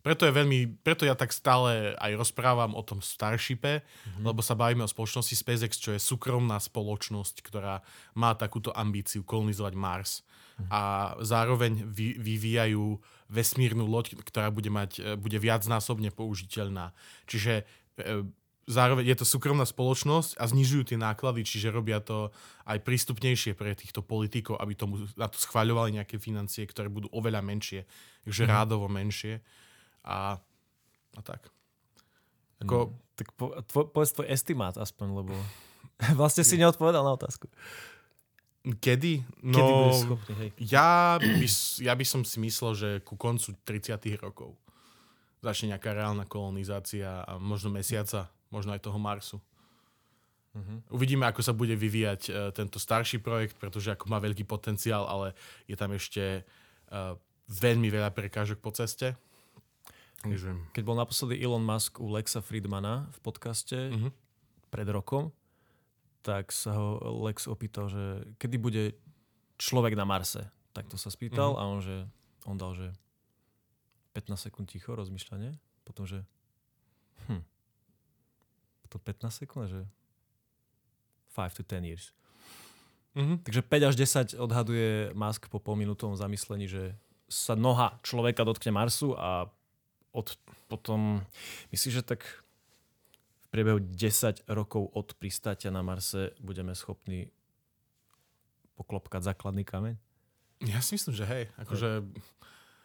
preto, je veľmi, preto ja tak stále aj rozprávam o tom Starshipe, mm-hmm. lebo sa bavíme o spoločnosti SpaceX, čo je súkromná spoločnosť, ktorá má takúto ambíciu kolonizovať Mars. Mm-hmm. A zároveň vy, vyvíjajú vesmírnu loď, ktorá bude, mať, e, bude viacnásobne použiteľná. Čiže e, zároveň je to súkromná spoločnosť a znižujú tie náklady, čiže robia to aj prístupnejšie pre týchto politikov, aby tomu, na to schváľovali nejaké financie, ktoré budú oveľa menšie, takže mm. rádovo menšie a, a tak. Ako, no, tak po, tvo, povedz tvoj estimát aspoň, lebo vlastne si neodpovedal na otázku. Kedy? No, Kedy schopný, hej? Ja, by, ja by som si myslel, že ku koncu 30 rokov začne nejaká reálna kolonizácia a možno mesiaca, možno aj toho Marsu. Mhm. Uvidíme, ako sa bude vyvíjať uh, tento starší projekt, pretože ako má veľký potenciál, ale je tam ešte uh, veľmi veľa prekážok po ceste. Takže, Keď bol naposledy Elon Musk u Lexa Friedmana v podcaste Mhm. pred rokom, tak sa ho Lex opýtal, že kedy bude človek na Marse. Tak to sa spýtal Mhm. a on, že, on dal, že 15 sekúnd ticho rozmýšľanie, potom, že hm, to 15 sekúnd, že 5 to 10 years. Mhm. Takže 5 až 10 odhaduje Musk po polminútovom zamyslení, že sa noha človeka dotkne Marsu a od, potom, myslíš, že tak v priebehu 10 rokov od pristátia na Marse budeme schopní poklopkať základný kameň? Ja si myslím, že hej, akože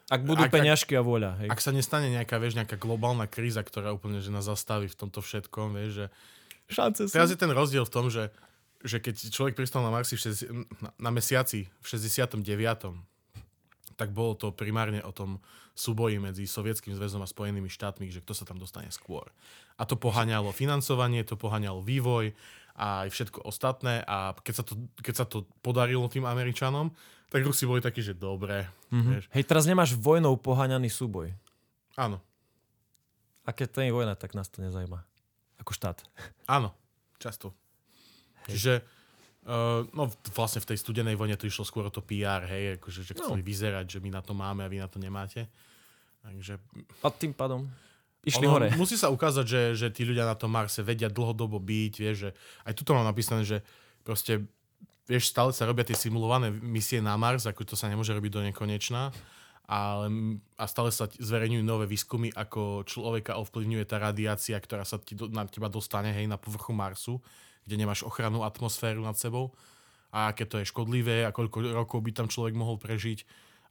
Ak budú Ak- peňažky a voľa, hej. ak sa nestane nejaká, vieš, nejaká globálna kríza, ktorá úplne že nás zastaví v tomto všetkom, vieš, že Šance sú. teraz je ten rozdiel v tom, že, že keď človek pristal na Marsi v 60, na, na mesiaci v 69. tak bolo to primárne o tom súboji medzi Sovietským zväzom a Spojenými štátmi, že kto sa tam dostane skôr. A to poháňalo financovanie, to poháňalo vývoj a aj všetko ostatné a keď sa to, keď sa to podarilo tým Američanom, tak Rusi boli takí, že dobre. Mm-hmm. Vieš. Hej, teraz nemáš vojnou poháňaný súboj. Áno, A keď to je vojna, tak nás to nezajíma. Ako štát. áno, často. Čiže uh, no vlastne v tej studenej vojne to išlo skôr to PR, hej, akože, že chceli No. vyzerať, že my na to máme a vy na to nemáte. Takže A tým pádom išli ono, hore. musí sa ukázať, že, že tí ľudia na tom Marse vedia dlhodobo byť, vieš, že aj tuto mám napísané, že proste vieš, stále sa robia tie simulované misie na Mars, ako to sa nemôže robiť do nekonečna, ale, a stále sa zverejňujú nové výskumy, ako človeka ovplyvňuje tá radiácia, ktorá sa ti na teba dostane, hej, na povrchu Marsu, kde nemáš ochrannú atmosféru nad sebou a aké to je škodlivé a koľko rokov by tam človek mohol prežiť.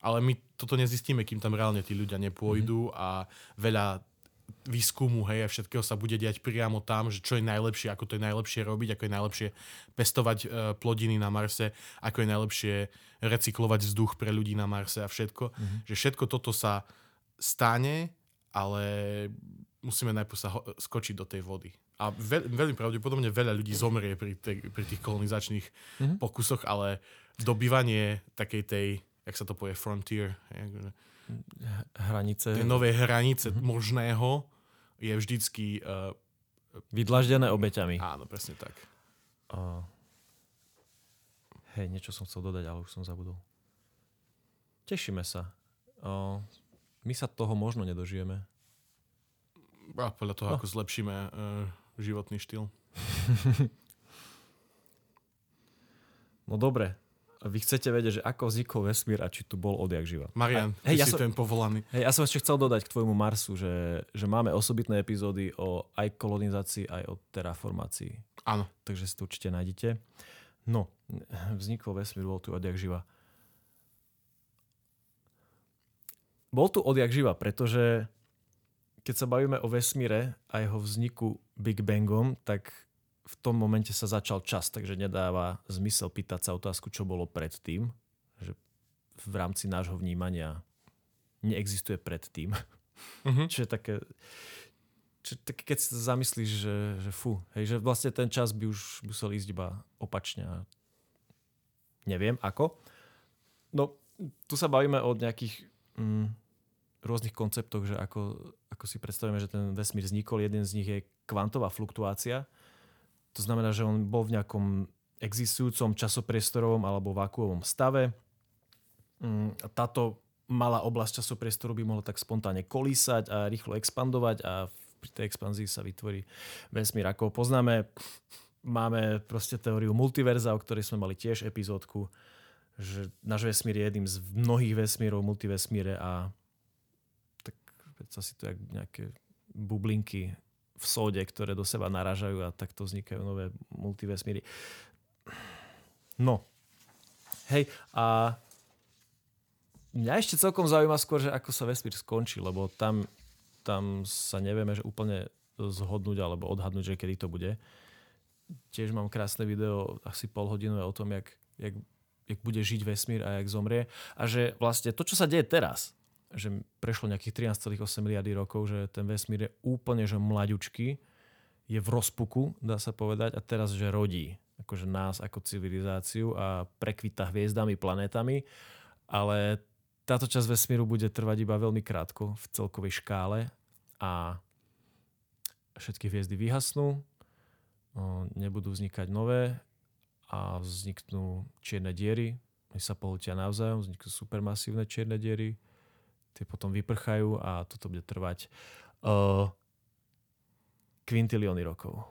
Ale my toto nezistíme, kým tam reálne tí ľudia nepôjdu a veľa výskumu, hej, a všetkého sa bude diať priamo tam, že čo je najlepšie, ako to je najlepšie robiť, ako je najlepšie pestovať e, plodiny na Marse, ako je najlepšie recyklovať vzduch pre ľudí na Marse a všetko. Mm-hmm. Že všetko toto sa stane, ale musíme najprv sa ho- skočiť do tej vody. A veľ, veľmi pravdepodobne veľa ľudí zomrie pri, tej, pri tých kolonizačných mm-hmm. pokusoch, ale dobývanie takej tej, jak sa to povie, frontier, Hranice tej novej hranice mm-hmm. možného je vždycky... Uh, vydlaždené obeťami. áno, presne tak. Uh, hej, niečo som chcel dodať, ale už som zabudol. Tešíme sa. Uh, my sa toho možno nedožijeme. A podľa toho, no. ako zlepšíme uh, životný štýl. No dobre. Vy chcete vedieť, že ako vznikol vesmír a či tu bol odjak živa. Marian, A- hej, ja si som- ten povolaný. Hej, ja som ešte chcel dodať k tvojmu Marsu, že, že máme osobitné epizódy o aj kolonizácii, aj o terraformácii. Áno. Takže si to určite nájdete. No, vznikol vesmír, bol tu odjak živa. Bol tu odjak živa, pretože keď sa bavíme o vesmíre a jeho vzniku Big Bangom, tak v tom momente sa začal čas, takže nedáva zmysel pýtať sa otázku, čo bolo predtým, že v rámci nášho vnímania neexistuje predtým. Uh-huh. Čiže také, čiže také keď to zamyslíš, že, že fú, hej, že vlastne ten čas by už musel ísť iba opačne a neviem ako. No, tu sa bavíme o nejakých mm, rôznych konceptoch, že ako, ako si predstavíme, že ten vesmír vznikol. Jeden z nich je kvantová fluktuácia. To znamená, že on bol v nejakom existujúcom časopriestorovom alebo vákuovom stave. Mm, táto malá oblasť časopriestoru by mohla tak spontánne kolísať a rýchlo expandovať a pri tej expanzii sa vytvorí vesmír. Ako ho poznáme, máme proste teóriu multiverza, o ktorej sme mali tiež epizódku, že náš vesmír je jedným z mnohých vesmírov v multivesmíre a predsa si to jak nejaké bublinky v sóde, ktoré do seba naražajú a takto vznikajú nové multivesmíry. No. Hej, a mňa ešte celkom zaujíma skôr, že ako sa vesmír skončí, lebo tam, tam sa nevieme že úplne zhodnúť alebo odhadnúť, že kedy to bude. Tiež mám krásne video, asi polhodinové o tom, jak, jak, jak bude žiť vesmír a jak zomrie. A že vlastne to, čo sa deje teraz, že prešlo nejakých 13,8 miliardy rokov, že ten vesmír je úplne že mlaďučký, je v rozpuku, dá sa povedať, a teraz, že rodí akože nás ako civilizáciu a prekvita hviezdami, planétami, ale táto časť vesmíru bude trvať iba veľmi krátko v celkovej škále a všetky hviezdy vyhasnú, nebudú vznikať nové a vzniknú čierne diery, sa pohltia navzájom, vzniknú supermasívne čierne diery, tie potom vyprchajú a toto bude trvať uh, kvintilióny rokov.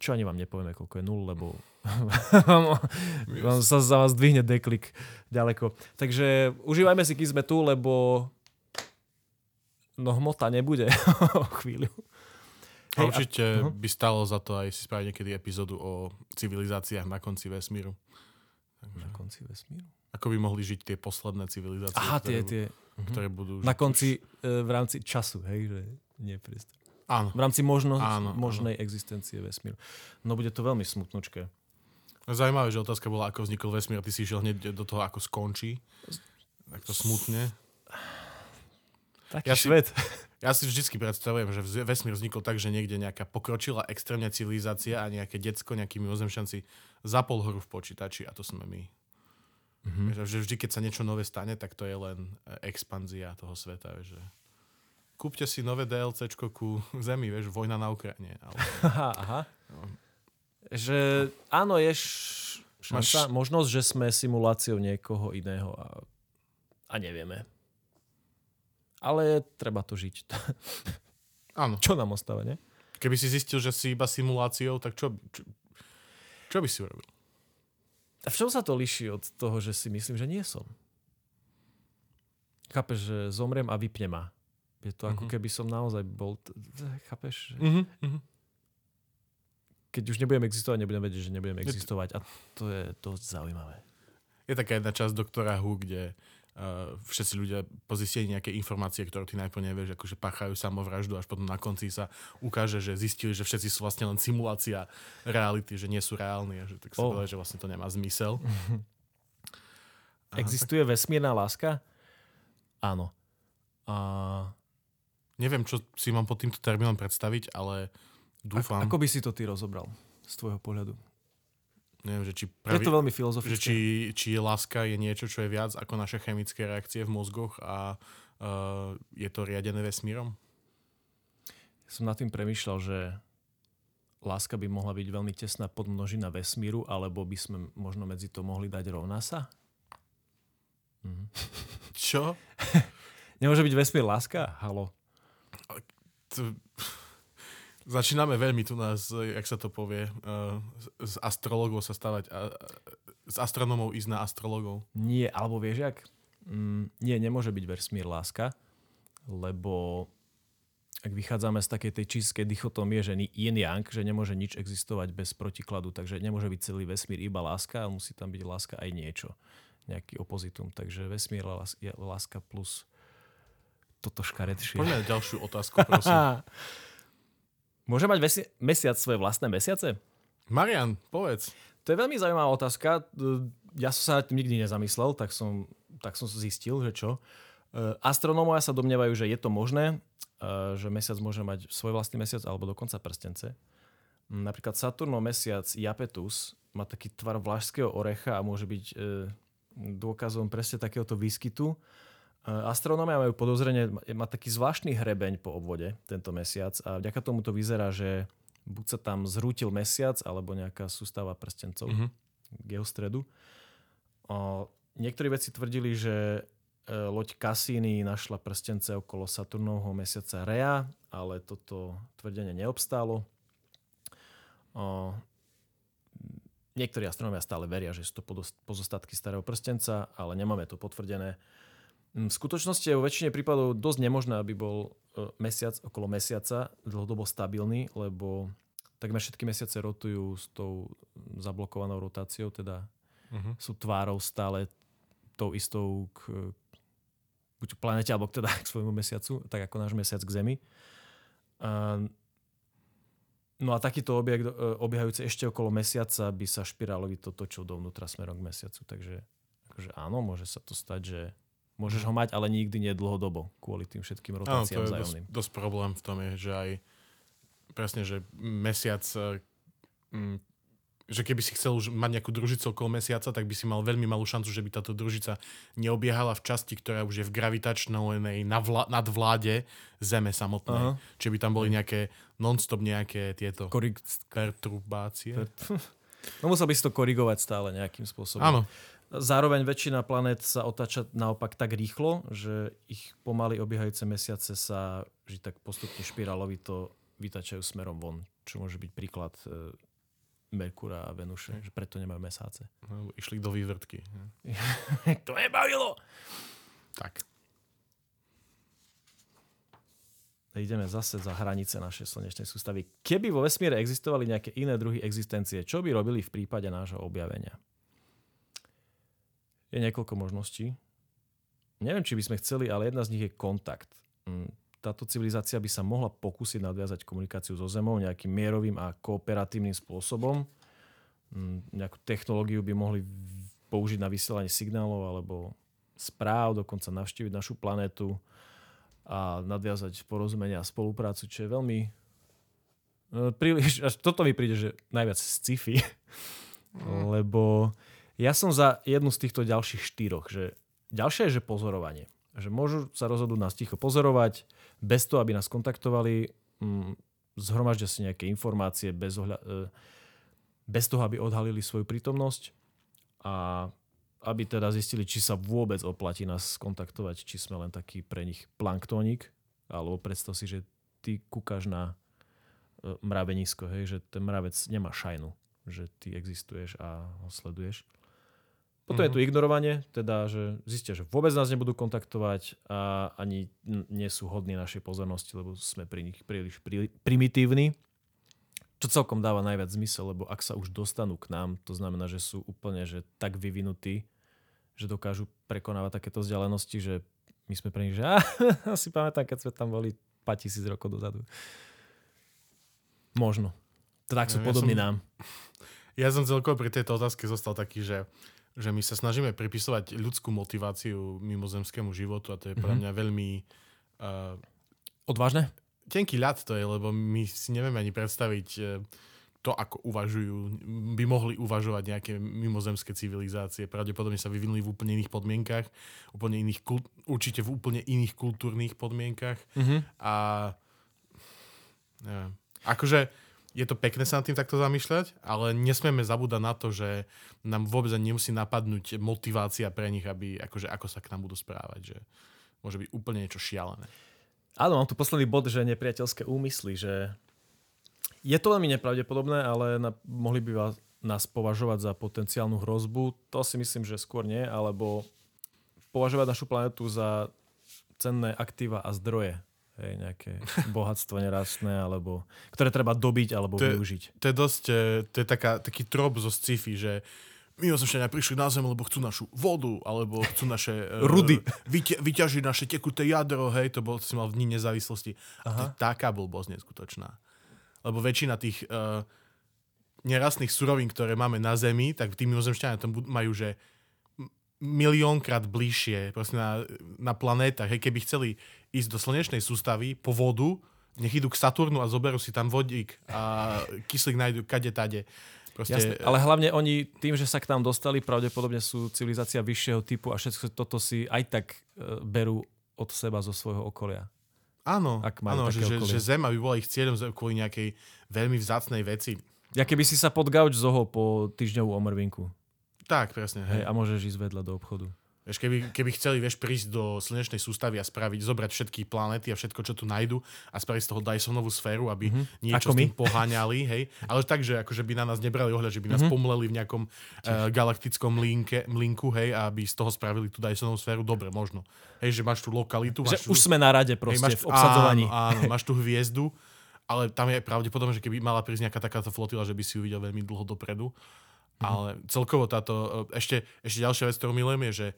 Čo ani vám nepovieme, koľko je nul, lebo vám sa za vás dvihne deklik ďaleko. Takže užívajme si, keď sme tu, lebo no hmota nebude o chvíľu. Hej, určite a... by stalo za to aj si spraviť niekedy epizódu o civilizáciách na konci vesmíru. Takže... Na konci vesmíru? Ako by mohli žiť tie posledné civilizácie, Aha, tie, tie. ktoré budú... Na konci, už... E, v rámci času, hej, že nie priestor. Áno. V rámci možno, áno, možnej áno. existencie vesmíru. No bude to veľmi smutnočké. Zaujímavé, že otázka bola, ako vznikol vesmír a ty si išiel hneď do toho, ako skončí. Tak to smutne. Taký ja svet. Si, ja si vždycky predstavujem, že vesmír vznikol tak, že niekde nejaká pokročila extrémne civilizácia a nejaké decko, nejakí mimozemšťanci zapol hru v počítači a to sme my. Mm-hmm. Že vždy, keď sa niečo nové stane, tak to je len e, expanzia toho sveta. Že kúpte si nové DLCčko ku Zemi, vieš, vojna na Ukrajine. Ale... Aha, aha. No. Že áno, je šanca, Máš... možnosť, že sme simuláciou niekoho iného a, a nevieme ale treba to žiť. Áno. čo nám ostáva, ne? Keby si zistil, že si iba simuláciou, tak čo, čo, čo by si urobil? A v čom sa to líši od toho, že si myslím, že nie som? Chápeš, že zomriem a vypne ma. Je to ako uh-huh. keby som naozaj bol... Chápeš? Uh-huh. Uh-huh. Keď už nebudem existovať, nebudem vedieť, že nebudem existovať. A to je dosť zaujímavé. Je taká jedna časť doktora Hu, kde uh, všetci ľudia po zistení nejaké informácie, ktoré ty najprv nevieš, akože páchajú samovraždu, až potom na konci sa ukáže, že zistili, že všetci sú vlastne len simulácia reality, že nie sú reálni, a že tak sa oh. povedal, že vlastne to nemá zmysel. Aha, Existuje tak... vesmírna láska? Áno. A... Neviem, čo si mám pod týmto termínom predstaviť, ale dúfam... A- ako by si to ty rozobral z tvojho pohľadu? Neviem, že či pravi, je to veľmi filozofické. Že či, či láska je niečo, čo je viac ako naše chemické reakcie v mozgoch a uh, je to riadené vesmírom? Ja som nad tým premyšľal, že láska by mohla byť veľmi tesná podmnožina vesmíru, alebo by sme možno medzi to mohli dať rovná sa? Mhm. Čo? Nemôže byť vesmír láska? Halo. To Začíname veľmi tu nás, jak sa to povie, uh, z astrologov sa stavať, a, z astronomov ísť na astrologov. Nie, alebo vieš, jak? Mm, nie, nemôže byť vesmír láska, lebo ak vychádzame z takej tej čistej dichotómie, že yin yang, že nemôže nič existovať bez protikladu, takže nemôže byť celý vesmír iba láska, ale musí tam byť láska aj niečo, nejaký opozitum. Takže vesmír je láska plus toto škaredšie. Poďme na ďalšiu otázku, prosím. Môže mať vesi- mesiac svoje vlastné mesiace? Marian, povedz. To je veľmi zaujímavá otázka. Ja som sa tým nikdy nezamyslel, tak som, tak som zistil, že čo. E, astronómovia sa domnievajú, že je to možné, e, že mesiac môže mať svoj vlastný mesiac alebo dokonca prstence. Napríklad Saturnov mesiac Japetus má taký tvar vlašského orecha a môže byť e, dôkazom presne takéhoto výskytu. Astronómia majú podozrenie, má taký zvláštny hrebeň po obvode tento mesiac a vďaka tomu to vyzerá, že buď sa tam zrútil mesiac, alebo nejaká sústava prstencov mm-hmm. k jeho stredu. A niektorí veci tvrdili, že e, loď Cassini našla prstence okolo Saturnovho mesiaca Rea, ale toto tvrdenie neobstálo. A niektorí astronómia stále veria, že sú to pozostatky starého prstenca, ale nemáme to potvrdené. Mm, v skutočnosti je vo väčšine prípadov dosť nemožné, aby bol e, mesiac okolo mesiaca dlhodobo stabilný, lebo takmer všetky mesiace rotujú s tou zablokovanou rotáciou, teda uh-huh. sú tvárou stále tou istou k, buď planete, alebo teda k svojmu mesiacu, tak ako náš mesiac k Zemi. A, no a takýto objekt e, obiehajúci ešte okolo mesiaca by sa špirálovito točil dovnútra smerom k mesiacu. Takže akože áno, môže sa to stať, že Môžeš ho mať, ale nikdy nie dlhodobo, kvôli tým všetkým rotáciám vzájomným. Dosť, dosť problém v tom je, že aj presne, že mesiac mm, že keby si chcel už mať nejakú družicu okolo mesiaca, tak by si mal veľmi malú šancu, že by táto družica neobiehala v časti, ktorá už je v gravitačnej nadvláde Zeme samotnej. Aha. Čiže by tam boli nejaké non-stop nejaké tieto Korig... perturbácie. No musel by si to korigovať stále nejakým spôsobom. Áno. Zároveň väčšina planét sa otáča naopak tak rýchlo, že ich pomaly obiehajúce mesiace sa že tak postupne špirálovito vytačajú smerom von, čo môže byť príklad e, Merkura a Venuše, že preto nemajú mesáce. No, išli do vývrtky. to nebavilo! Tak. Ideme zase za hranice našej slnečnej sústavy. Keby vo vesmíre existovali nejaké iné druhy existencie, čo by robili v prípade nášho objavenia? Je niekoľko možností. Neviem, či by sme chceli, ale jedna z nich je kontakt. Mm, táto civilizácia by sa mohla pokúsiť nadviazať komunikáciu so Zemou nejakým mierovým a kooperatívnym spôsobom. Mm, nejakú technológiu by mohli použiť na vysielanie signálov alebo správ, dokonca navštíviť našu planetu a nadviazať porozumenie a spoluprácu, čo je veľmi e, príliš, až toto mi príde, že najviac sci-fi, mm. lebo ja som za jednu z týchto ďalších štyroch, že ďalšia je, že pozorovanie. Že môžu sa rozhodnúť nás ticho pozorovať, bez toho, aby nás kontaktovali, mm, zhromaždia si nejaké informácie bez, ohľa- e, bez toho, aby odhalili svoju prítomnosť a aby teda zistili, či sa vôbec oplatí nás kontaktovať, či sme len taký pre nich planktónik, alebo predstav si, že ty kúkaš na e, mravenisko, hej, že ten mravec nemá šajnu, že ty existuješ a ho sleduješ. Potom mm-hmm. je tu mhm. ignorovanie, teda, že zistia, že vôbec nás nebudú kontaktovať a ani nie sú hodní našej pozornosti, lebo sme pri nich príliš pri, primitívni. Čo celkom dáva najviac zmysel, lebo ak sa už dostanú k nám, to znamená, že sú úplne že tak vyvinutí, že dokážu prekonávať takéto vzdialenosti, že my sme pre nich, že ah, si pamätám, keď sme tam boli 5000 rokov dozadu. Možno. Teda ak sú ja, podobní ja som, nám. Ja som celkovo pri tejto otázke zostal taký, že že my sa snažíme pripisovať ľudskú motiváciu mimozemskému životu a to je mm-hmm. pre mhm. mňa veľmi... Uh, Odvážne? Tenký ľad to je, lebo my si nevieme ani predstaviť uh, to, ako uvažujú, by mohli uvažovať nejaké mimozemské civilizácie. Pravdepodobne sa vyvinuli v úplne iných podmienkach, úplne iných, určite v úplne iných kultúrnych podmienkach. Mm-hmm. A neviem. Akože je to pekné sa nad tým takto zamýšľať, ale nesmieme zabúdať na to, že nám vôbec nemusí napadnúť motivácia pre nich, aby, akože, ako sa k nám budú správať. Že môže byť úplne niečo šialené. Áno, mám tu posledný bod, že nepriateľské úmysly, že je to veľmi nepravdepodobné, ale na, mohli by nás považovať za potenciálnu hrozbu. To si myslím, že skôr nie, alebo považovať našu planetu za cenné aktíva a zdroje hej, nejaké bohatstvo nerastné, alebo, ktoré treba dobiť alebo to využiť. To je dosť, e, to je taká, taký trop zo sci-fi, že mimozemšťania prišli na Zem, lebo chcú našu vodu, alebo chcú naše... E, Rudy. Vyťa, vyťažiť naše tekuté jadro, hej, to bol, si mal v dní nezávislosti. A to je taká blbosť neskutočná. Lebo väčšina tých uh, nerastných surovín, ktoré máme na Zemi, tak tí mimozemšťania tam majú, že miliónkrát bližšie proste na, na planétach. Hej, keby chceli ísť do slnečnej sústavy po vodu, nech idú k Saturnu a zoberú si tam vodík a kyslík nájdu kade tade. Proste... Jasne, ale hlavne oni tým, že sa k nám dostali, pravdepodobne sú civilizácia vyššieho typu a všetko toto si aj tak e, berú od seba zo svojho okolia. Áno, ak áno že, že, že Zem aby bola ich cieľom kvôli nejakej veľmi vzácnej veci. Ja keby si sa pod gauč zohol po týždňovú omrvinku. Tak, presne. Hej. hej a môžeš ísť vedľa do obchodu. Vieš, keby, keby chceli vieš, prísť do slnečnej sústavy a spraviť, zobrať všetky planéty a všetko, čo tu nájdu a spraviť z toho Dysonovú sféru, aby mm-hmm. niečo Ako s tým my? poháňali, hej. Ale tak, že akože by na nás nebrali ohľad, že by nás mm-hmm. pomleli v nejakom uh, galaktickom linke, linku, hej, a aby z toho spravili tú Dysonovú sféru, dobre, možno. Hej, že máš tú lokalitu. Máš že tu, už sme na rade proste hej, máš, v obsadzovaní. Áno, áno, máš tú hviezdu, ale tam je pravdepodobne, že keby mala prísť nejaká takáto flotila, že by si ju videl veľmi dlho dopredu. Mm-hmm. Ale celkovo táto, e, ešte, ešte ďalšia vec, ktorú milujem, je, že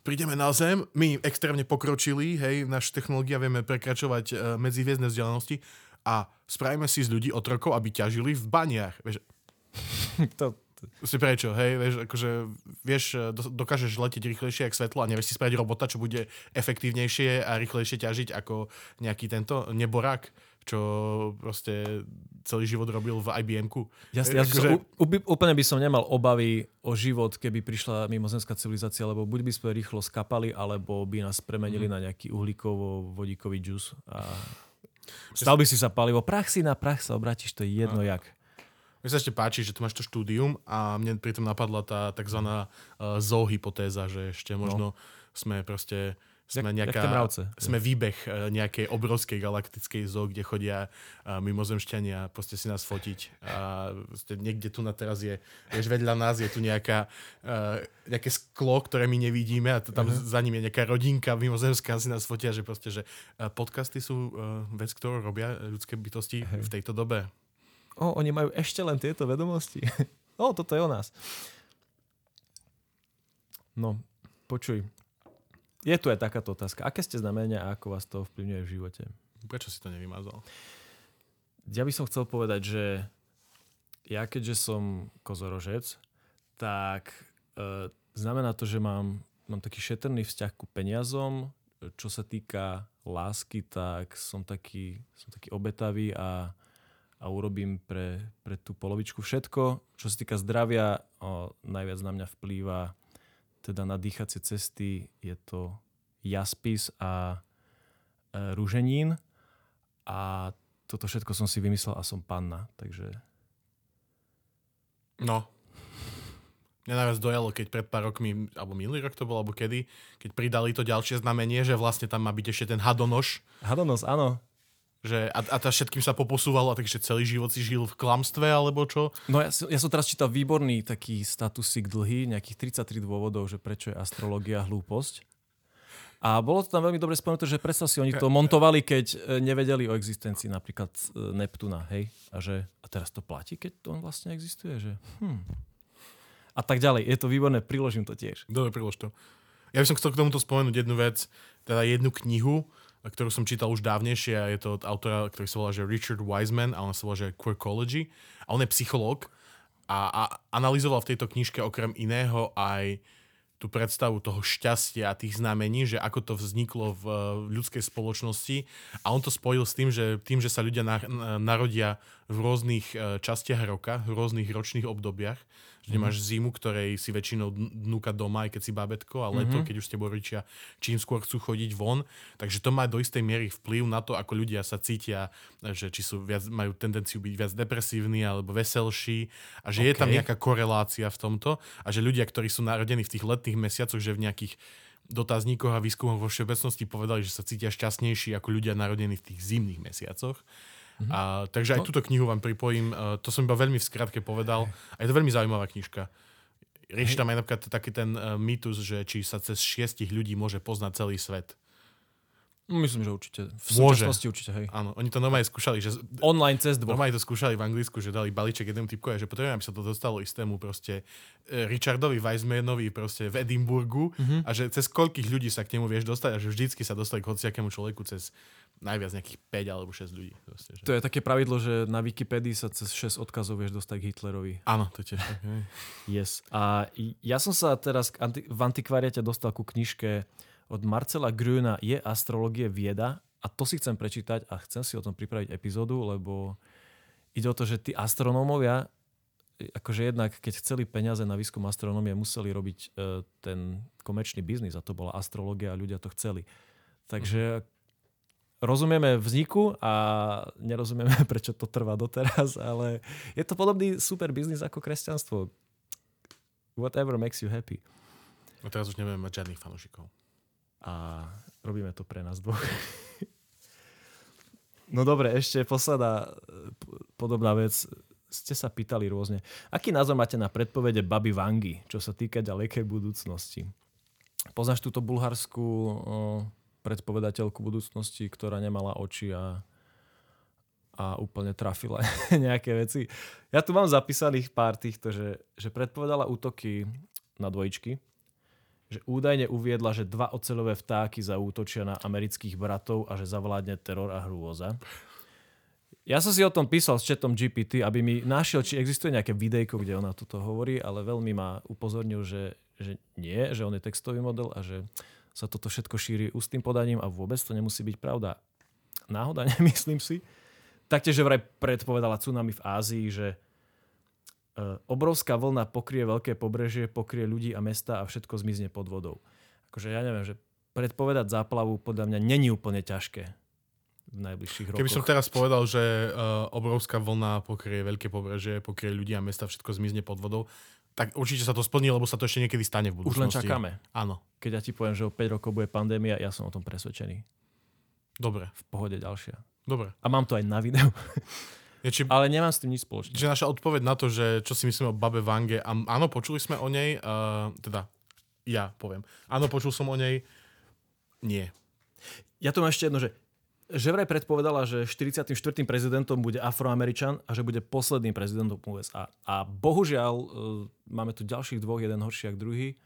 prídeme na Zem, my extrémne pokročili, hej, naša technológia vieme prekračovať uh, medziviezdne vzdialenosti a spravíme si z ľudí otrokov, aby ťažili v baniach. Vieš, to, si prečo, hej, vieš, akože, vieš, e, dokážeš letieť rýchlejšie ako svetlo a nevieš si spraviť robota, čo bude efektívnejšie a rýchlejšie ťažiť ako nejaký tento neborák. Čo proste celý život robil v IBM-ku. Ja, ja akože... som, úplne by som nemal obavy o život, keby prišla mimozemská civilizácia, lebo buď by sme rýchlo skapali, alebo by nás premenili mm. na nejaký uhlíkovo-vodíkový džus a stal by si sa palivo. Prach si na prach sa obrátiš, to je jedno a. jak. Mne sa ešte páči, že tu máš to štúdium a mne pritom napadla tá tzv. Uh, zoohypotéza, že ešte možno no. sme proste sme, nejaká, sme výbeh e, nejakej obrovskej galaktickej zoo, kde chodia e, mimozemšťania proste si nás fotiť. A niekde tu na teraz je, vieš, vedľa nás je tu nejaká, uh, nejaké sklo, ktoré my nevidíme a tam uh-huh. za ním je nejaká rodinka mimozemská si nás fotia, že proste, že podcasty sú vec, ktorú robia ľudské bytosti uh-huh. v tejto dobe. O, oni majú ešte len tieto vedomosti. o, toto je o nás. No, počuj, je tu aj takáto otázka. Aké ste znamenia a ako vás to vplyvňuje v živote? Prečo si to nevymazal? Ja by som chcel povedať, že ja keďže som kozorožec, tak e, znamená to, že mám, mám taký šetrný vzťah ku peniazom. Čo sa týka lásky, tak som taký, som taký obetavý a, a urobím pre, pre tú polovičku všetko. Čo sa týka zdravia, o, najviac na mňa vplýva teda na dýchacie cesty je to jaspis a e, rúženín a toto všetko som si vymyslel a som panna, takže... No. Mňa najviac dojalo, keď pred pár rokmi, alebo minulý rok to bolo, alebo kedy, keď pridali to ďalšie znamenie, že vlastne tam má byť ešte ten hadonož. Hadonos, áno. Že, a, a tá všetkým sa poposúvalo, takže celý život si žil v klamstve, alebo čo? No ja, ja som teraz čítal výborný taký statusik dlhý, nejakých 33 dôvodov, že prečo je astrológia hlúposť. A bolo to tam veľmi dobre spomenuté, že predstav si, oni to montovali, keď e, nevedeli o existencii napríklad e, Neptuna, hej? A že, a teraz to platí, keď to on vlastne existuje, že hm. A tak ďalej. Je to výborné, priložím to tiež. Dobre, prilož to. Ja by som chcel k tomuto spomenúť jednu vec, teda jednu knihu, ktorú som čítal už dávnejšie a je to od autora, ktorý sa volá že Richard Wiseman a on sa volá že Quirkology. A on je psychológ a, a analyzoval v tejto knižke okrem iného aj tú predstavu toho šťastia a tých znamení, že ako to vzniklo v ľudskej spoločnosti. A on to spojil s tým, že tým, že sa ľudia narodia v rôznych e, častiach roka, v rôznych ročných obdobiach, že mm-hmm. zimu, ktorej si väčšinou dnúka doma, aj keď si babetko, a leto, mm-hmm. keď už ste rodičia čím skôr chcú chodiť von. Takže to má do istej miery vplyv na to, ako ľudia sa cítia, že či sú viac, majú tendenciu byť viac depresívni alebo veselší a že okay. je tam nejaká korelácia v tomto a že ľudia, ktorí sú narodení v tých letných mesiacoch, že v nejakých dotazníkoch a výskumoch vo všeobecnosti povedali, že sa cítia šťastnejší ako ľudia narodení v tých zimných mesiacoch. Mm-hmm. A, takže aj no. túto knihu vám pripojím. Uh, to som iba veľmi v skratke povedal. A je to veľmi zaujímavá knižka. Rieši tam aj napríklad taký ten uh, mýtus, že či sa cez šiestich ľudí môže poznať celý svet. No, myslím, že určite. V Môže. súčasnosti určite, hej. Áno, oni to normálne skúšali, že... Online cez dvoch. Normálne to skúšali v Anglicku, že dali balíček jednému typku a že potrebujem, aby sa to dostalo istému proste e, Richardovi Weissmanovi proste v Edimburgu mm-hmm. a že cez koľkých ľudí sa k nemu vieš dostať a že vždycky sa dostali k hociakému človeku cez najviac nejakých 5 alebo 6 ľudí. Proste, že... To je také pravidlo, že na Wikipedii sa cez 6 odkazov vieš dostať k Hitlerovi. Áno, to tiež tak. yes. A ja som sa teraz v antikvariate dostal ku knižke od Marcela Grüna Je astrologie vieda a to si chcem prečítať a chcem si o tom pripraviť epizódu, lebo ide o to, že tí astronómovia, akože jednak keď chceli peniaze na výskum astronómie, museli robiť e, ten komerčný biznis a to bola astrológia a ľudia to chceli. Takže rozumieme vzniku a nerozumieme, prečo to trvá doteraz, ale je to podobný super biznis ako kresťanstvo. Whatever makes you happy. A teraz už nebudeme mať žiadnych fanúšikov. A robíme to pre nás dvoch. No dobre, ešte posledná podobná vec. Ste sa pýtali rôzne. Aký názor máte na predpovede Baby Vangy, čo sa týka ďalekej budúcnosti? Poznáš túto bulharskú predpovedateľku budúcnosti, ktorá nemala oči a, a úplne trafila nejaké veci. Ja tu mám zapísaných pár týchto, že, že predpovedala útoky na dvojičky, že údajne uviedla, že dva ocelové vtáky zaútočia na amerických bratov a že zavládne teror a hrôza. Ja som si o tom písal s chatom GPT, aby mi našiel, či existuje nejaké videjko, kde ona toto hovorí, ale veľmi ma upozornil, že, že nie, že on je textový model a že sa toto všetko šíri ústnym podaním a vôbec to nemusí byť pravda. Náhoda, nemyslím si. Taktiež vraj predpovedala tsunami v Ázii, že obrovská vlna pokrie veľké pobrežie, pokrie ľudí a mesta a všetko zmizne pod vodou. Akože ja neviem, že predpovedať záplavu podľa mňa není úplne ťažké v najbližších rokoch. Keby som teraz povedal, že uh, obrovská vlna pokrie veľké pobrežie, pokrie ľudí a mesta, všetko zmizne pod vodou, tak určite sa to splní, lebo sa to ešte niekedy stane v Už len budúcnosti. čakáme. Áno, Keď ja ti poviem, že o 5 rokov bude pandémia, ja som o tom presvedčený. dobre, V pohode ďalšia. dobre. A mám to aj na videu. Je, či, Ale nemám s tým nič spoločné. Čiže naša odpoveď na to, že čo si myslíme o Babe Vange, a áno, počuli sme o nej, uh, teda ja poviem. Áno, počul som o nej, nie. Ja tu mám ešte jedno, že že vraj predpovedala, že 44. prezidentom bude Afroameričan a že bude posledným prezidentom USA. A bohužiaľ, e, máme tu ďalších dvoch, jeden horší ako druhý,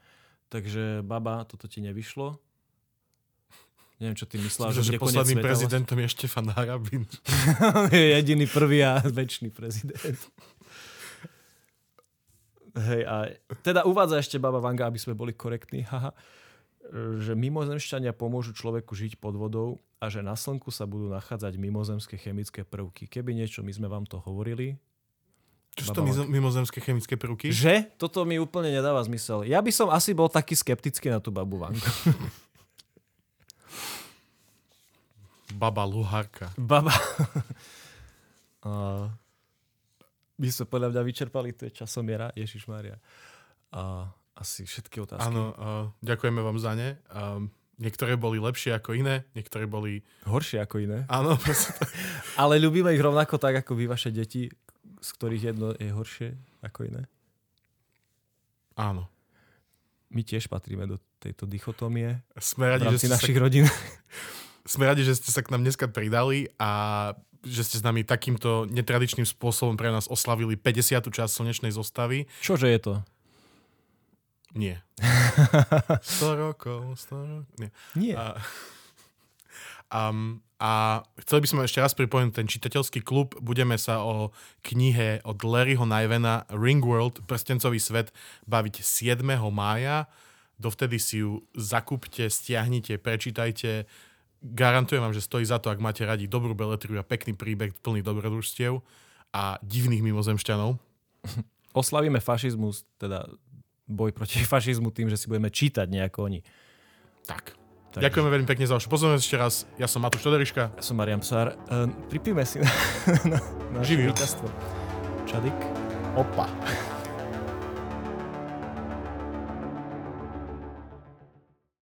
takže baba, toto ti nevyšlo. Neviem, čo ty myslela, Že, že posledným prezidentom je Štefan Harabin. je jediný prvý a väčší prezident. Hej, a teda uvádza ešte Baba Vanga, aby sme boli korektní, haha, že mimozemšťania pomôžu človeku žiť pod vodou a že na Slnku sa budú nachádzať mimozemské chemické prvky. Keby niečo, my sme vám to hovorili. Čo sú to mimozemské chemické prvky? Že? Toto mi úplne nedáva zmysel. Ja by som asi bol taký skeptický na tú Babu Vangu. Baba Luhárka. Baba. a my sme podľa mňa vyčerpali, to je časomiera, Ježiš Maria. A asi všetky otázky. Áno, uh, ďakujeme vám za ne. Um, niektoré boli lepšie ako iné, niektoré boli... Horšie ako iné. Áno, presne. Ale ľubíme ich rovnako tak, ako vy vaše deti, z ktorých jedno je horšie ako iné. Áno. My tiež patríme do tejto dichotómie Sme radi, že ste, sa, našich rodín. sme radi, že ste sa k nám dneska pridali a že ste s nami takýmto netradičným spôsobom pre nás oslavili 50. časť slnečnej zostavy. Čože je to? Nie. 100 rokov, 100 rokov. Nie. Nie. A, um, a chceli by sme ešte raz pripomenúť ten čitateľský klub. Budeme sa o knihe od Larryho Nivena Ringworld, prstencový svet, baviť 7. mája. Dovtedy si ju zakúpte, stiahnite, prečítajte. Garantujem vám, že stojí za to, ak máte radi dobrú beletriu a pekný príbeh plný dobrodružstiev a divných mimozemšťanov. Oslavíme fašizmus, teda boj proti fašizmu tým, že si budeme čítať nejako oni. Tak. Takže- Ďakujeme veľmi pekne za vašu pozornosť ešte raz. Ja som Matúš Todoriška. Ja som Marian Psár. Uh, pripíme si na, na, na. Čadik. Opa.